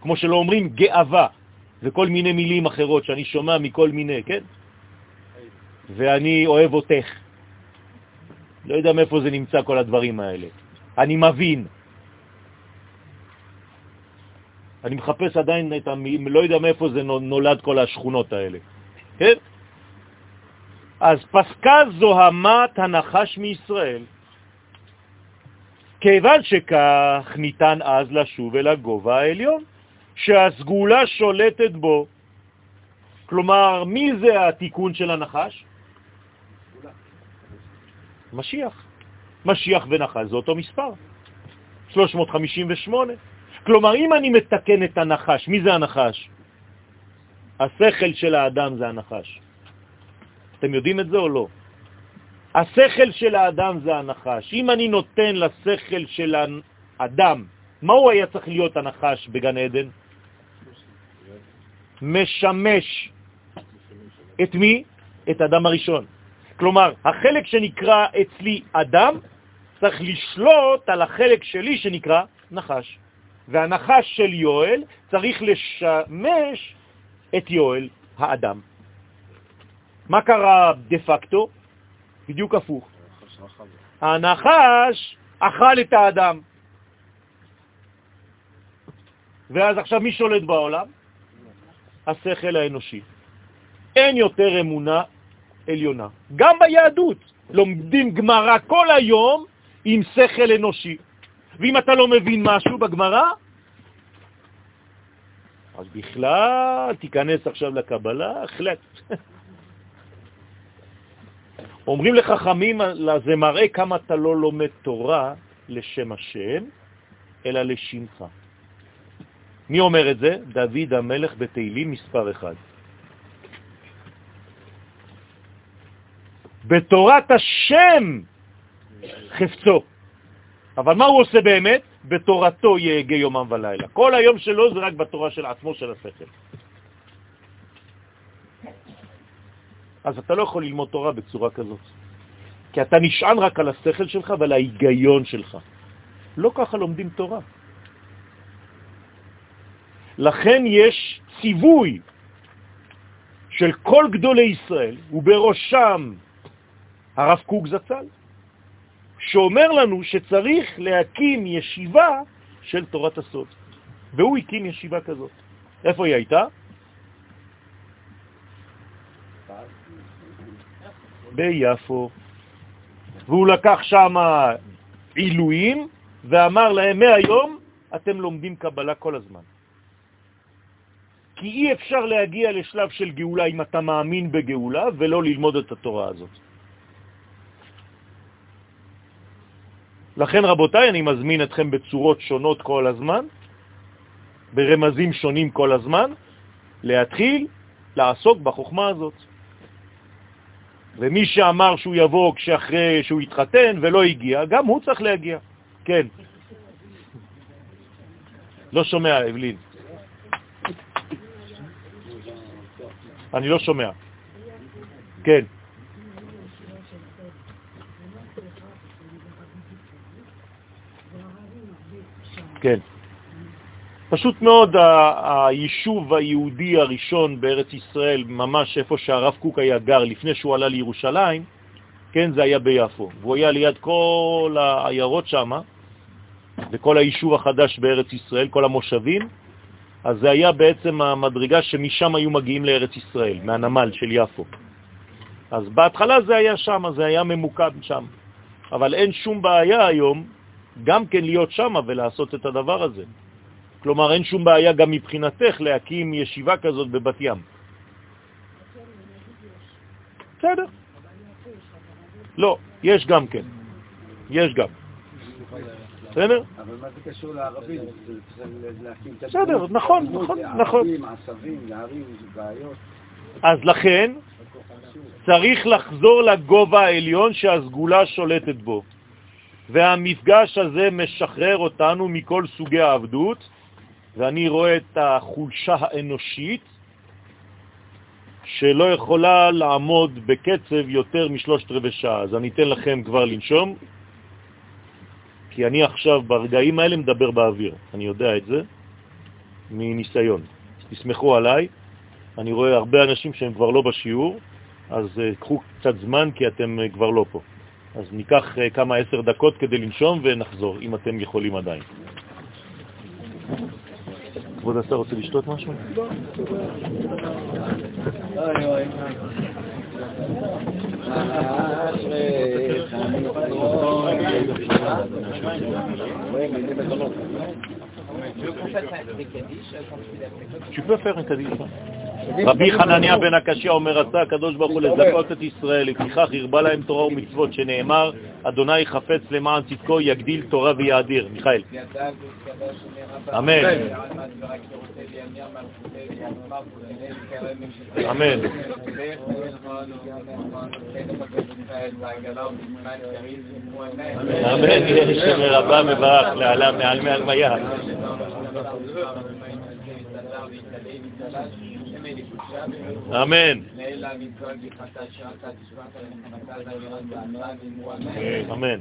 כמו שלא אומרים גאווה וכל מיני מילים אחרות שאני שומע מכל מיני, כן? ואני אוהב אותך. לא יודע מאיפה זה נמצא כל הדברים האלה. אני מבין. אני מחפש עדיין את המילים, לא יודע מאיפה זה נולד כל השכונות האלה. כן? אז פסקה זוהמת הנחש מישראל. כיוון שכך ניתן אז לשוב אל הגובה העליון, שהסגולה שולטת בו. כלומר, מי זה התיקון של הנחש? משיח. משיח ונחש זה אותו מספר, 358. כלומר, אם אני מתקן את הנחש, מי זה הנחש? השכל של האדם זה הנחש. אתם יודעים את זה או לא? השכל של האדם זה הנחש. אם אני נותן לשכל של האדם, מה הוא היה צריך להיות הנחש בגן עדן? משמש. את מי? את אדם הראשון. כלומר, החלק שנקרא אצלי אדם צריך לשלוט על החלק שלי שנקרא נחש. והנחש של יואל צריך לשמש את יואל האדם. מה קרה דה פקטו? בדיוק הפוך. הנחש אכל את האדם. ואז עכשיו מי שולט בעולם? השכל האנושי. אין יותר אמונה עליונה. גם ביהדות לומדים גמרא כל היום עם שכל אנושי. ואם אתה לא מבין משהו בגמרא, אז בכלל תיכנס עכשיו לקבלה, החלט. אומרים לחכמים, זה מראה כמה אתה לא לומד תורה לשם השם, אלא לשמך. מי אומר את זה? דוד המלך בתהילים מספר אחד. בתורת השם חפצו. אבל מה הוא עושה באמת? בתורתו יהגה יומם ולילה. כל היום שלו זה רק בתורה של עצמו, של השכל. אז אתה לא יכול ללמוד תורה בצורה כזאת. כי אתה נשען רק על השכל שלך ועל ההיגיון שלך. לא ככה לומדים תורה. לכן יש ציווי של כל גדולי ישראל, ובראשם הרב קוק זצ"ל, שאומר לנו שצריך להקים ישיבה של תורת הסוד. והוא הקים ישיבה כזאת. איפה היא הייתה? ביפו. והוא לקח שם עילויים ואמר להם, מהיום אתם לומדים קבלה כל הזמן. כי אי אפשר להגיע לשלב של גאולה אם אתה מאמין בגאולה ולא ללמוד את התורה הזאת. לכן רבותיי, אני מזמין אתכם בצורות שונות כל הזמן, ברמזים שונים כל הזמן, להתחיל לעסוק בחוכמה הזאת. ומי שאמר שהוא יבוא כשאחרי שהוא התחתן ולא הגיע, גם הוא צריך להגיע. כן. לא שומע, אבלין. אני לא שומע. כן. כן. פשוט מאוד היישוב היהודי הראשון בארץ ישראל, ממש איפה שהרב קוק היה גר לפני שהוא עלה לירושלים, כן, זה היה ביפו. והוא היה ליד כל העיירות שם, וכל היישוב החדש בארץ ישראל, כל המושבים, אז זה היה בעצם המדרגה שמשם היו מגיעים לארץ ישראל, מהנמל של יפו. אז בהתחלה זה היה שם, זה היה ממוקד שם. אבל אין שום בעיה היום גם כן להיות שם ולעשות את הדבר הזה. כלומר, אין שום בעיה גם מבחינתך להקים ישיבה כזאת בבת ים. בסדר. לא, יש גם כן. יש גם. בסדר? אבל מה זה קשור לערבים? בסדר, נכון, נכון, נכון. עשבים, נערים, בעיות. אז לכן צריך לחזור לגובה העליון שהסגולה שולטת בו. והמפגש הזה משחרר אותנו מכל סוגי העבדות, ואני רואה את החולשה האנושית שלא יכולה לעמוד בקצב יותר משלושת רבעי שעה. אז אני אתן לכם כבר לנשום, כי אני עכשיו ברגעים האלה מדבר באוויר, אני יודע את זה מניסיון. תסמכו עליי, אני רואה הרבה אנשים שהם כבר לא בשיעור, אז אה, קחו קצת זמן כי אתם אה, כבר לא פה. אז ניקח אה, כמה עשר דקות כדי לנשום ונחזור, אם אתם יכולים עדיין. כבוד השר רוצה לשתות משהו? Tu peux faire un kaddish. רבי חנניה בן הקשיא אומר, רצה הקדוש ברוך הוא לזכות את ישראל, לפיכך הרבה להם תורה ומצוות, שנאמר, אדוני חפץ למען צדקו, יגדיל תורה ויאדיר. מיכאל. אמן. אמן. אמן, יש רבה מברך לעלה מעל מעל מיה. אמן. אמן.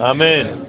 אמן.